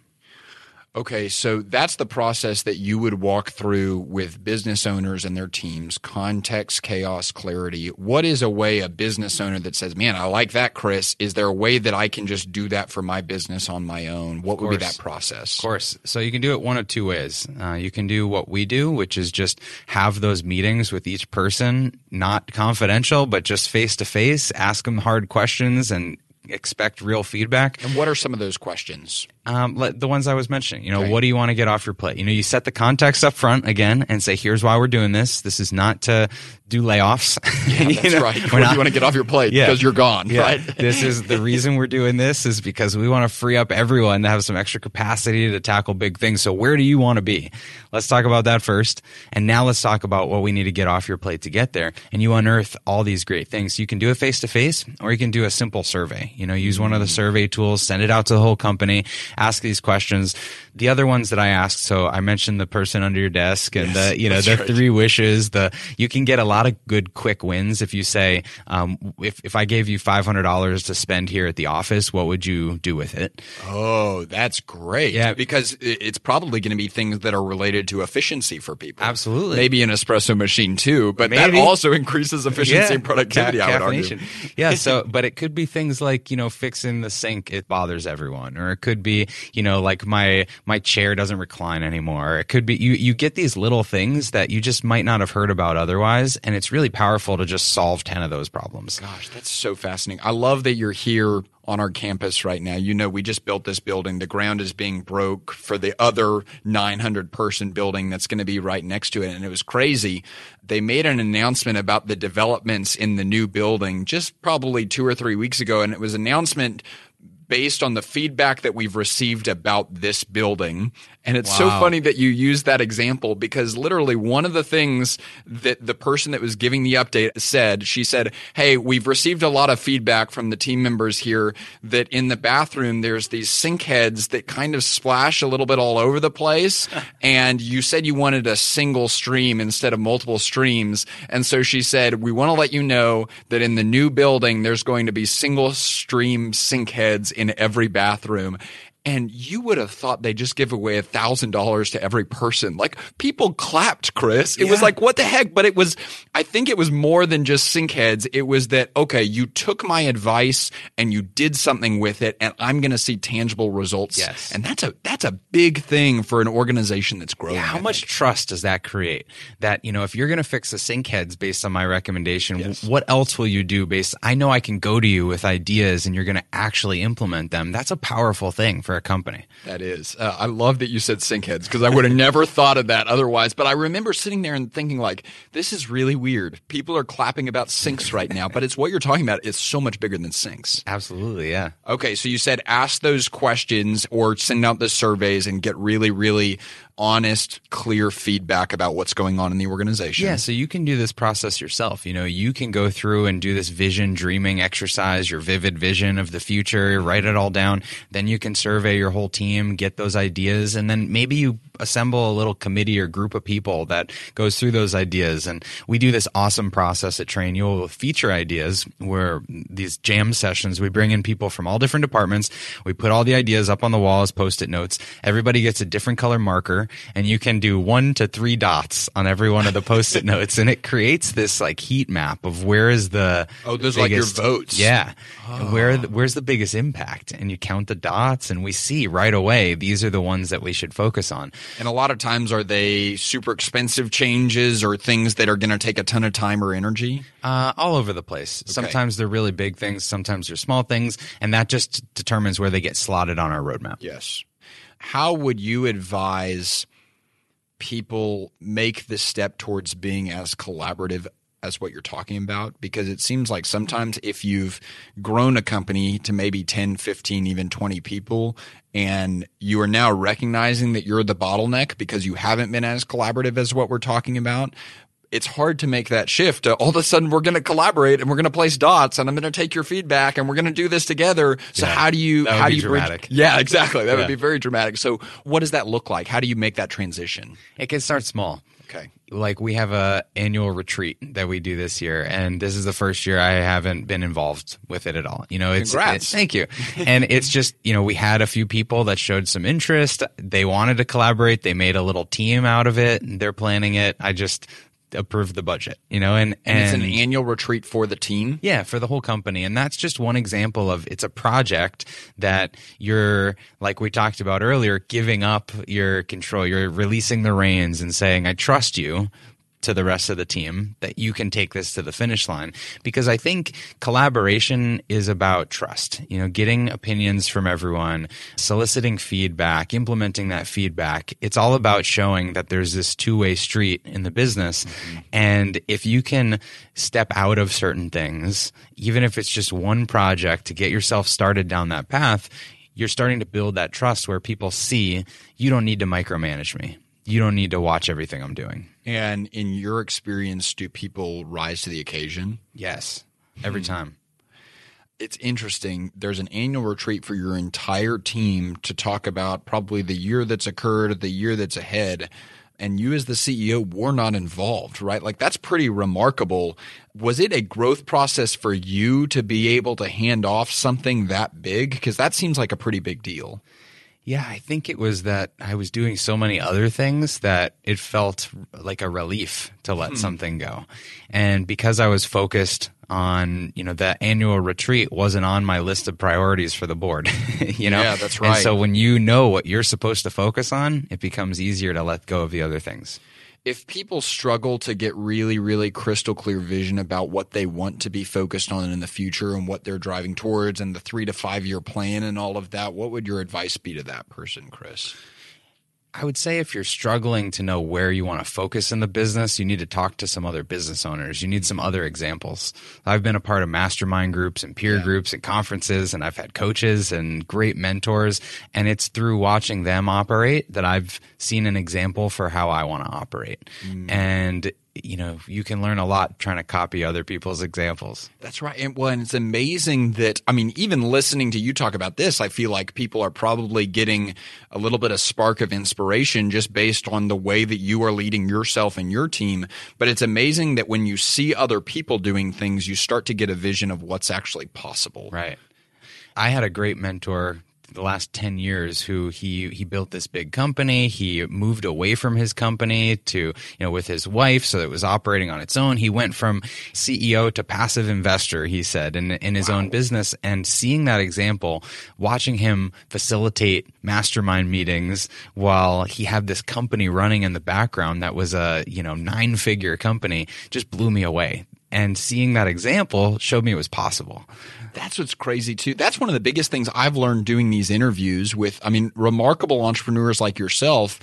Okay, so that's the process that you would walk through with business owners and their teams context, chaos, clarity. What is a way a business owner that says, Man, I like that, Chris? Is there a way that I can just do that for my business on my own? What would be that process? Of course. So you can do it one of two ways. Uh, you can do what we do, which is just have those meetings with each person, not confidential, but just face to face, ask them hard questions and expect real feedback. And what are some of those questions? Um, the ones I was mentioning. You know, what do you want to get off your plate? You know, you set the context up front again and say, here's why we're doing this. This is not to do layoffs. Yeah, that's know? right. What not, do you want to get off your plate? Yeah. Because you're gone, yeah. right? this is the reason we're doing this is because we want to free up everyone to have some extra capacity to tackle big things. So where do you want to be? Let's talk about that first. And now let's talk about what we need to get off your plate to get there. And you unearth all these great things. You can do it face to face or you can do a simple survey. You know, use one of the mm. survey tools, send it out to the whole company, ask these questions. The other ones that I asked, so I mentioned the person under your desk and yes, the, you know, the right. three wishes, the, you can get a lot of good quick wins if you say, um, if, if I gave you $500 to spend here at the office, what would you do with it? Oh, that's great. Yeah. Because it's probably going to be things that are related to efficiency for people. Absolutely. Maybe an espresso machine too, but Maybe. that also increases efficiency yeah. and productivity, Ca- I would argue. Yeah. So, but it could be things like, you know, fixing the sink. It bothers everyone. Or it could be, you know, like my, my chair doesn't recline anymore. It could be, you, you get these little things that you just might not have heard about otherwise. And it's really powerful to just solve 10 of those problems. Gosh, that's so fascinating. I love that you're here on our campus right now. You know, we just built this building. The ground is being broke for the other 900 person building that's going to be right next to it. And it was crazy. They made an announcement about the developments in the new building just probably two or three weeks ago. And it was announcement based on the feedback that we've received about this building. And it's wow. so funny that you use that example because literally one of the things that the person that was giving the update said, she said, Hey, we've received a lot of feedback from the team members here that in the bathroom, there's these sink heads that kind of splash a little bit all over the place. and you said you wanted a single stream instead of multiple streams. And so she said, we want to let you know that in the new building, there's going to be single stream sink heads in every bathroom and you would have thought they just give away a thousand dollars to every person. Like people clapped, Chris. It yeah. was like, what the heck? But it was, I think it was more than just sink heads. It was that, okay, you took my advice and you did something with it and I'm going to see tangible results. Yes. And that's a, that's a big thing for an organization that's growing. Yeah, how much trust does that create? That, you know, if you're going to fix the sink heads based on my recommendation, yes. what else will you do based? I know I can go to you with ideas and you're going to actually implement them. That's a powerful thing for a company. That is. Uh, I love that you said sink heads because I would have never thought of that otherwise. But I remember sitting there and thinking, like, this is really weird. People are clapping about sinks right now, but it's what you're talking about. It's so much bigger than sinks. Absolutely. Yeah. Okay. So you said ask those questions or send out the surveys and get really, really honest, clear feedback about what's going on in the organization. Yeah, so you can do this process yourself. You know, you can go through and do this vision dreaming exercise, your vivid vision of the future, write it all down. Then you can survey your whole team, get those ideas, and then maybe you assemble a little committee or group of people that goes through those ideas. And we do this awesome process at Trainual with feature ideas where these jam sessions, we bring in people from all different departments. We put all the ideas up on the wall as post-it notes. Everybody gets a different color marker and you can do one to three dots on every one of the post-it notes. And it creates this like heat map of where is the, oh, there's like your votes. Yeah. Oh. Where, where's the biggest impact? And you count the dots and we see right away, these are the ones that we should focus on. And a lot of times, are they super expensive changes or things that are going to take a ton of time or energy? Uh, all over the place. Okay. Sometimes they're really big things, sometimes they're small things, and that just determines where they get slotted on our roadmap. Yes. How would you advise people make the step towards being as collaborative as what you're talking about because it seems like mm-hmm. sometimes if you've grown a company to maybe 10 15 even 20 people and you are now recognizing that you're the bottleneck because you haven't been as collaborative as what we're talking about it's hard to make that shift. Uh, all of a sudden, we're going to collaborate and we're going to place dots, and I'm going to take your feedback, and we're going to do this together. So yeah, how do you how do you dramatic? Bridge? Yeah, exactly. That yeah. would be very dramatic. So what does that look like? How do you make that transition? It can start small. Okay. Like we have a annual retreat that we do this year, and this is the first year I haven't been involved with it at all. You know, it's, Congrats. thank you. and it's just you know we had a few people that showed some interest. They wanted to collaborate. They made a little team out of it. They're planning it. I just approve the budget, you know, and, and, and, it's an annual retreat for the team. Yeah, for the whole company. And that's just one example of it's a project that you're, like we talked about earlier, giving up your control. You're releasing the reins and saying, I trust you to the rest of the team that you can take this to the finish line because I think collaboration is about trust. You know, getting opinions from everyone, soliciting feedback, implementing that feedback. It's all about showing that there's this two-way street in the business mm-hmm. and if you can step out of certain things, even if it's just one project to get yourself started down that path, you're starting to build that trust where people see you don't need to micromanage me you don't need to watch everything I'm doing. And in your experience, do people rise to the occasion? Yes, every hmm. time. It's interesting. There's an annual retreat for your entire team to talk about probably the year that's occurred, the year that's ahead. And you, as the CEO, were not involved, right? Like, that's pretty remarkable. Was it a growth process for you to be able to hand off something that big? Because that seems like a pretty big deal. Yeah, I think it was that I was doing so many other things that it felt like a relief to let hmm. something go. And because I was focused on, you know, that annual retreat wasn't on my list of priorities for the board, you know? Yeah, that's right. And so when you know what you're supposed to focus on, it becomes easier to let go of the other things if people struggle to get really, really crystal clear vision about what they want to be focused on in the future and what they're driving towards and the three to five year plan and all of that, what would your advice be to that person, Chris? I would say if you're struggling to know where you want to focus in the business, you need to talk to some other business owners. You need some other examples. I've been a part of mastermind groups and peer yeah. groups and conferences, and I've had coaches and great mentors. And it's through watching them operate that I've seen an example for how I want to operate. Mm. And you know you can learn a lot trying to copy other people's examples. That's right. And well and it's amazing that i mean even listening to you talk about this i feel like people are probably getting a little bit of spark of inspiration just based on the way that you are leading yourself and your team. But it's amazing that when you see other people doing things you start to get a vision of what's actually possible. Right. I had a great mentor the last 10 years who he he built this big company he moved away from his company to you know with his wife so it was operating on its own he went from CEO to passive investor he said in in his wow. own business and seeing that example watching him facilitate mastermind meetings while he had this company running in the background that was a you know nine figure company just blew me away and seeing that example showed me it was possible. That's what's crazy too. That's one of the biggest things I've learned doing these interviews with, I mean, remarkable entrepreneurs like yourself.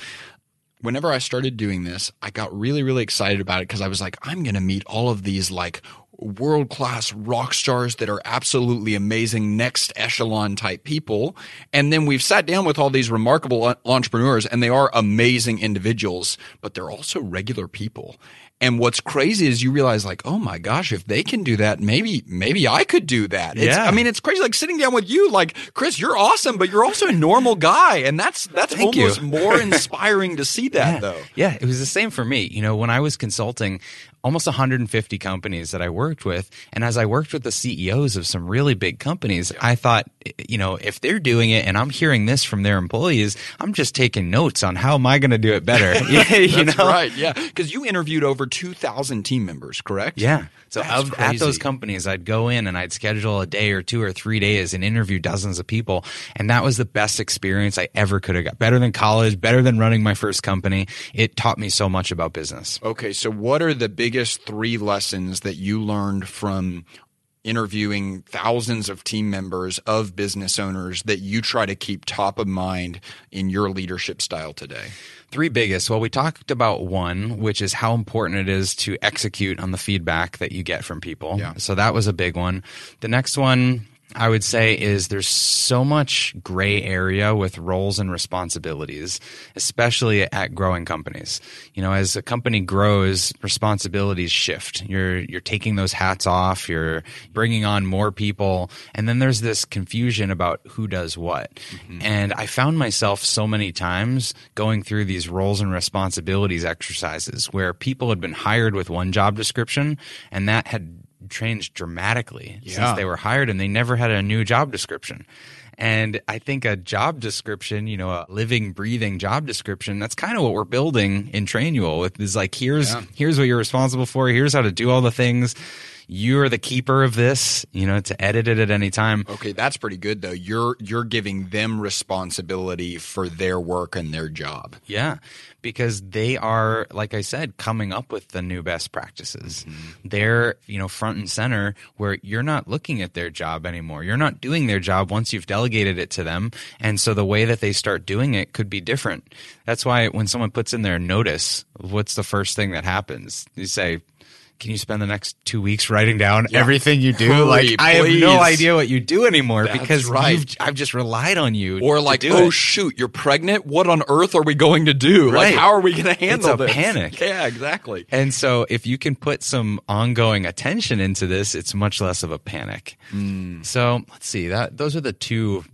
Whenever I started doing this, I got really, really excited about it because I was like, I'm going to meet all of these like world class rock stars that are absolutely amazing, next echelon type people. And then we've sat down with all these remarkable entrepreneurs, and they are amazing individuals, but they're also regular people. And what's crazy is you realize like, oh my gosh, if they can do that, maybe, maybe I could do that. It's, yeah. I mean, it's crazy. Like sitting down with you, like, Chris, you're awesome, but you're also a normal guy. And that's, that's Thank almost more inspiring to see that yeah. though. Yeah. It was the same for me. You know, when I was consulting, almost 150 companies that I worked with. And as I worked with the CEOs of some really big companies, I thought, you know, if they're doing it and I'm hearing this from their employees, I'm just taking notes on how am I going to do it better. you That's know? right. Yeah. Because you interviewed over 2,000 team members, correct? Yeah. So of, at those companies, I'd go in and I'd schedule a day or two or three days and interview dozens of people. And that was the best experience I ever could have got. Better than college, better than running my first company. It taught me so much about business. Okay. So what are the biggest biggest three lessons that you learned from interviewing thousands of team members of business owners that you try to keep top of mind in your leadership style today? Three biggest. Well, we talked about one, which is how important it is to execute on the feedback that you get from people. Yeah. So that was a big one. The next one, I would say is there's so much gray area with roles and responsibilities, especially at growing companies. You know, as a company grows, responsibilities shift. You're you're taking those hats off, you're bringing on more people, and then there's this confusion about who does what. Mm-hmm. And I found myself so many times going through these roles and responsibilities exercises where people had been hired with one job description and that had changed dramatically yeah. since they were hired and they never had a new job description. And I think a job description, you know, a living, breathing job description, that's kind of what we're building in Trainual with is like, here's, yeah. here's what you're responsible for. Here's how to do all the things you're the keeper of this, you know, to edit it at any time. Okay, that's pretty good though. You're you're giving them responsibility for their work and their job. Yeah. Because they are, like I said, coming up with the new best practices. Mm-hmm. They're, you know, front and center where you're not looking at their job anymore. You're not doing their job once you've delegated it to them. And so the way that they start doing it could be different. That's why when someone puts in their notice, what's the first thing that happens? You say, can you spend the next two weeks writing down yeah. everything you do? Hurry, like please. I have no idea what you do anymore That's because right. I've just relied on you. Or like, oh it. shoot, you're pregnant. What on earth are we going to do? Right. Like, how are we going to handle it's a this? Panic. Yeah, exactly. And so if you can put some ongoing attention into this, it's much less of a panic. Mm. So let's see that those are the two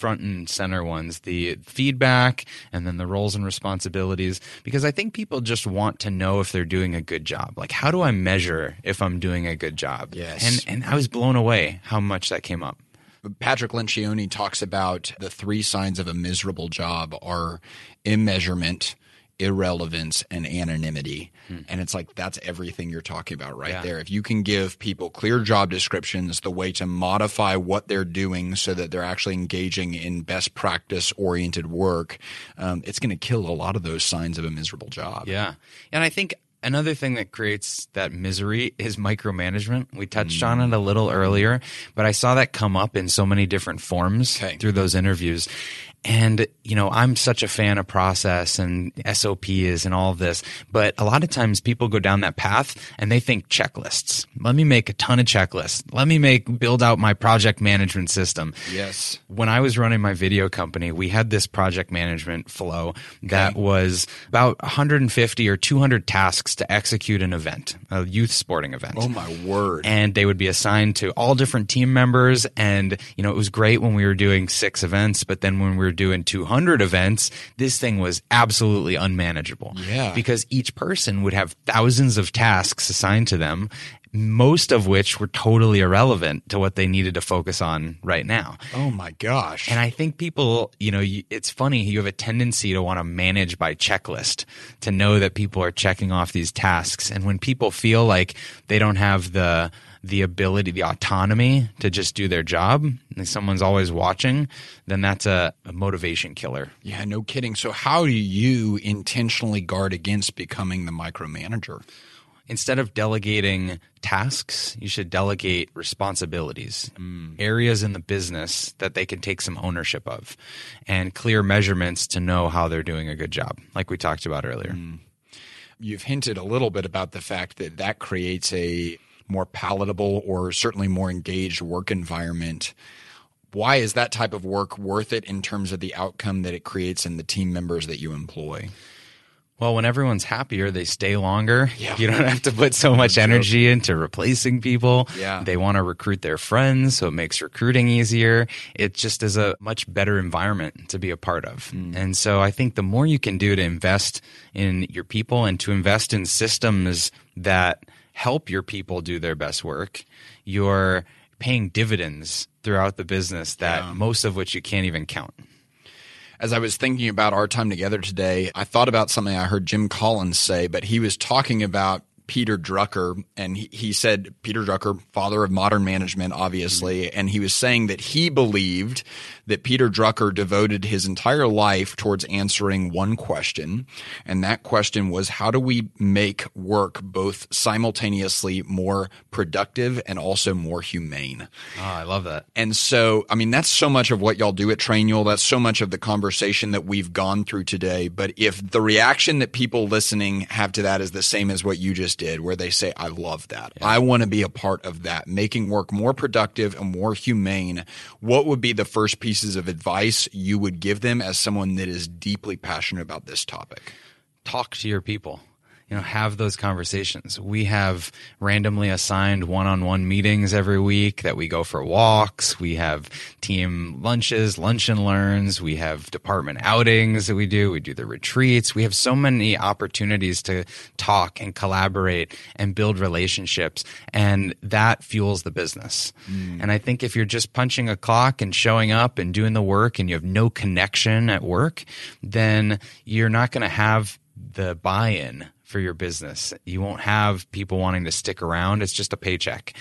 front and center ones the feedback and then the roles and responsibilities because I think people just want to know if they're doing a good job. Like, how do I measure if I'm doing a good job? Yes. And, and I was blown away how much that came up. Patrick Lencioni talks about the three signs of a miserable job are immeasurement, irrelevance and anonymity. Hmm. And it's like that's everything you're talking about right yeah. there. If you can give people clear job descriptions, the way to modify what they're doing so that they're actually engaging in best practice oriented work, um, it's going to kill a lot of those signs of a miserable job. Yeah. And I think Another thing that creates that misery is micromanagement. We touched mm. on it a little earlier, but I saw that come up in so many different forms okay. through those interviews. And, you know, I'm such a fan of process and SOPs and all of this, but a lot of times people go down that path and they think checklists. Let me make a ton of checklists. Let me make, build out my project management system. Yes. When I was running my video company, we had this project management flow that okay. was about 150 or 200 tasks to execute an event, a youth sporting event. Oh my word. And they would be assigned to all different team members. And, you know, it was great when we were doing six events, but then when we were were doing 200 events, this thing was absolutely unmanageable. Yeah. Because each person would have thousands of tasks assigned to them, most of which were totally irrelevant to what they needed to focus on right now. Oh my gosh. And I think people, you know, it's funny, you have a tendency to want to manage by checklist, to know that people are checking off these tasks. And when people feel like they don't have the, the ability, the autonomy to just do their job, and someone's always watching, then that's a, a, motivation killer. Yeah, no kidding. So, how do you intentionally guard against becoming the micromanager? Instead of delegating tasks, you should delegate responsibilities, mm. areas in the business that they can take some ownership of, and clear measurements to know how they're doing a good job, like we talked about earlier. Mm. You've hinted a little bit about the fact that that creates a more palatable or certainly more engaged work environment. Why is that type of work worth it in terms of the outcome that it creates in the team members that you employ? Well, when everyone's happier, they stay longer. Yeah. You don't have to put so much energy into replacing people. Yeah. They want to recruit their friends, so it makes recruiting easier. It just is a much better environment to be a part of. Mm. And so I think the more you can do to invest in your people and to invest in systems that help your people do their best work, you're paying dividends throughout the business that yeah. most of which you can't even count as I was thinking about our time together today, I thought about something I heard Jim Collins say, but he was talking about Peter Drucker, and he, he said, Peter Drucker, father of modern management, obviously, mm-hmm. and he was saying that he believed that Peter Drucker devoted his entire life towards answering one question. And that question was how do we make work both simultaneously more productive and also more humane? Oh, I love that. And so, I mean, that's so much of what y'all do at Trainual. That's so much of the conversation that we've gone through today. But if the reaction that people listening have to that is the same as what you just did, where they say, I love that. Yeah. I want to be a part of that, making work more productive and more humane. What would be the first piece pieces of advice you would give them as someone that is deeply passionate about this topic? Talk to your people you know have those conversations. We have randomly assigned one-on-one meetings every week that we go for walks. We have team lunches lunch and learns. We have department outings that we do. We do the retreats. We have so many opportunities to talk and collaborate and build relationships and that fuels the business. Mm. and i think if you're just punching a clock and showing up and doing the work and you have no connection at work then you're not going to have the buy-in for your business. You won't have people wanting to stick around. It's just a paycheck.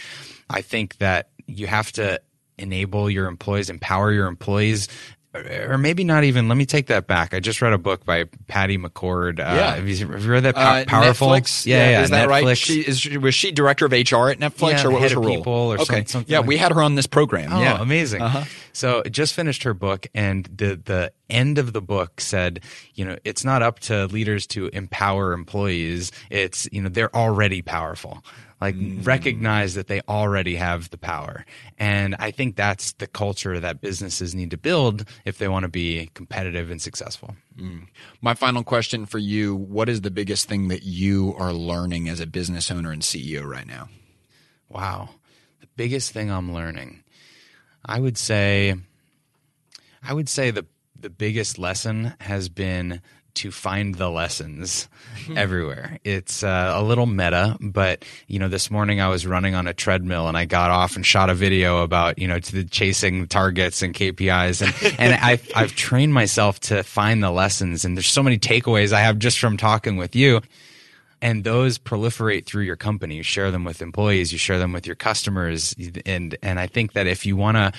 I think that you have to enable your employees, empower your employees or maybe not even. Let me take that back. I just read a book by Pattie McCord. Uh, yeah, have you, have you read that? Uh, Powerful. Netflix? Yeah, yeah, yeah, is that Netflix. right? She, is, was she director of HR at Netflix, yeah, or what was her role? People or okay. something, something yeah, like we had her on this program. Oh, yeah, amazing. Uh-huh. So just finished her book, and the the end of the book said, you know, it's not up to leaders to empower employees. It's you know they're already powerful. Like mm. recognize that they already have the power. And I think that's the culture that businesses need to build if they want to be competitive and successful. Mm. My final question for you What is the biggest thing that you are learning as a business owner and CEO right now? Wow. The biggest thing I'm learning. I would say I would say the the biggest lesson has been to find the lessons everywhere. It's uh, a little meta, but you know, this morning I was running on a treadmill and I got off and shot a video about you know to the chasing targets and KPIs, and and I've I've trained myself to find the lessons, and there's so many takeaways I have just from talking with you. And those proliferate through your company. You share them with employees, you share them with your customers, and and I think that if you want to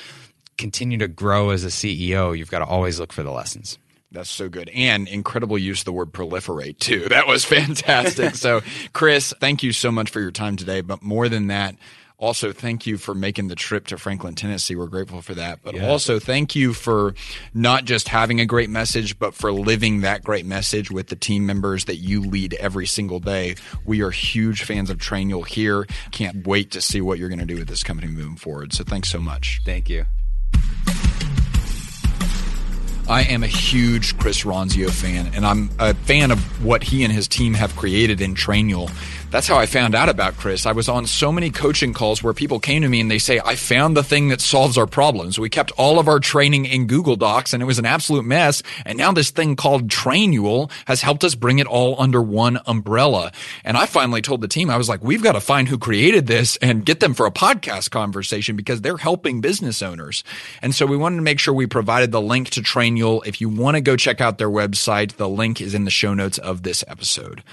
continue to grow as a CEO, you've got to always look for the lessons. That's so good. And incredible use of the word proliferate, too. That was fantastic. so, Chris, thank you so much for your time today. But more than that, also thank you for making the trip to Franklin, Tennessee. We're grateful for that. But also thank you for not just having a great message, but for living that great message with the team members that you lead every single day. We are huge fans of Trainual here. Can't wait to see what you're going to do with this company moving forward. So thanks so much. Thank you. I am a huge Chris Ronzio fan, and I'm a fan of what he and his team have created in Trainual. That's how I found out about Chris. I was on so many coaching calls where people came to me and they say, I found the thing that solves our problems. We kept all of our training in Google Docs and it was an absolute mess. And now this thing called Trainual has helped us bring it all under one umbrella. And I finally told the team, I was like, we've got to find who created this and get them for a podcast conversation because they're helping business owners. And so we wanted to make sure we provided the link to Trainual. If you want to go check out their website, the link is in the show notes of this episode.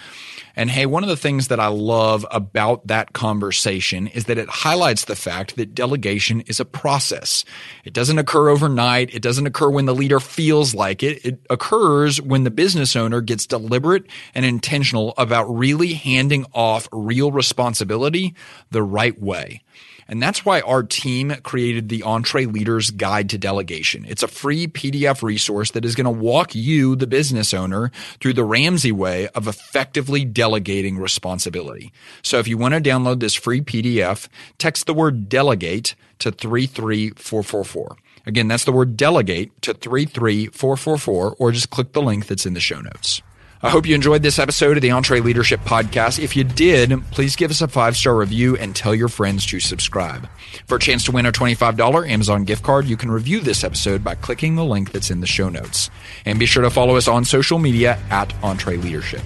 And hey, one of the things that I love about that conversation is that it highlights the fact that delegation is a process. It doesn't occur overnight. It doesn't occur when the leader feels like it. It occurs when the business owner gets deliberate and intentional about really handing off real responsibility the right way. And that's why our team created the EntreLeader's Guide to Delegation. It's a free PDF resource that is going to walk you, the business owner, through the Ramsey way of effectively delegating responsibility. So if you want to download this free PDF, text the word delegate to 33444. Again, that's the word delegate to 33444, or just click the link that's in the show notes. I hope you enjoyed this episode of the EntreLeadership Podcast. If you did, please give us a five star review and tell your friends to subscribe. For a chance to win a $25 Amazon gift card, you can review this episode by clicking the link that's in the show notes. And be sure to follow us on social media at EntreLeadership.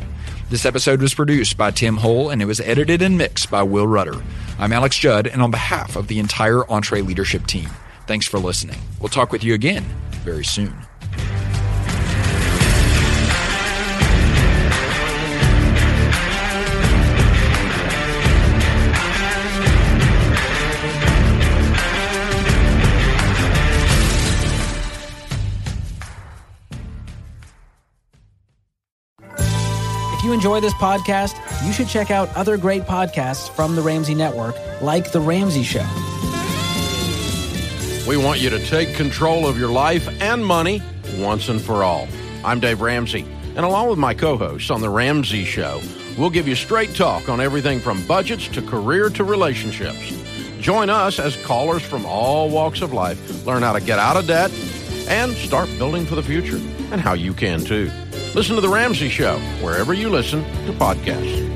This episode was produced by Tim Hull and it was edited and mixed by Will Rudder. I'm Alex Judd, and on behalf of the entire EntreLeadership team, thanks for listening. We'll talk with you again very soon. You enjoy this podcast, you should check out other great podcasts from the Ramsey Network, like The Ramsey Show. We want you to take control of your life and money once and for all. I'm Dave Ramsey, and along with my co hosts on The Ramsey Show, we'll give you straight talk on everything from budgets to career to relationships. Join us as callers from all walks of life learn how to get out of debt and start building for the future, and how you can too. Listen to The Ramsey Show wherever you listen to podcasts.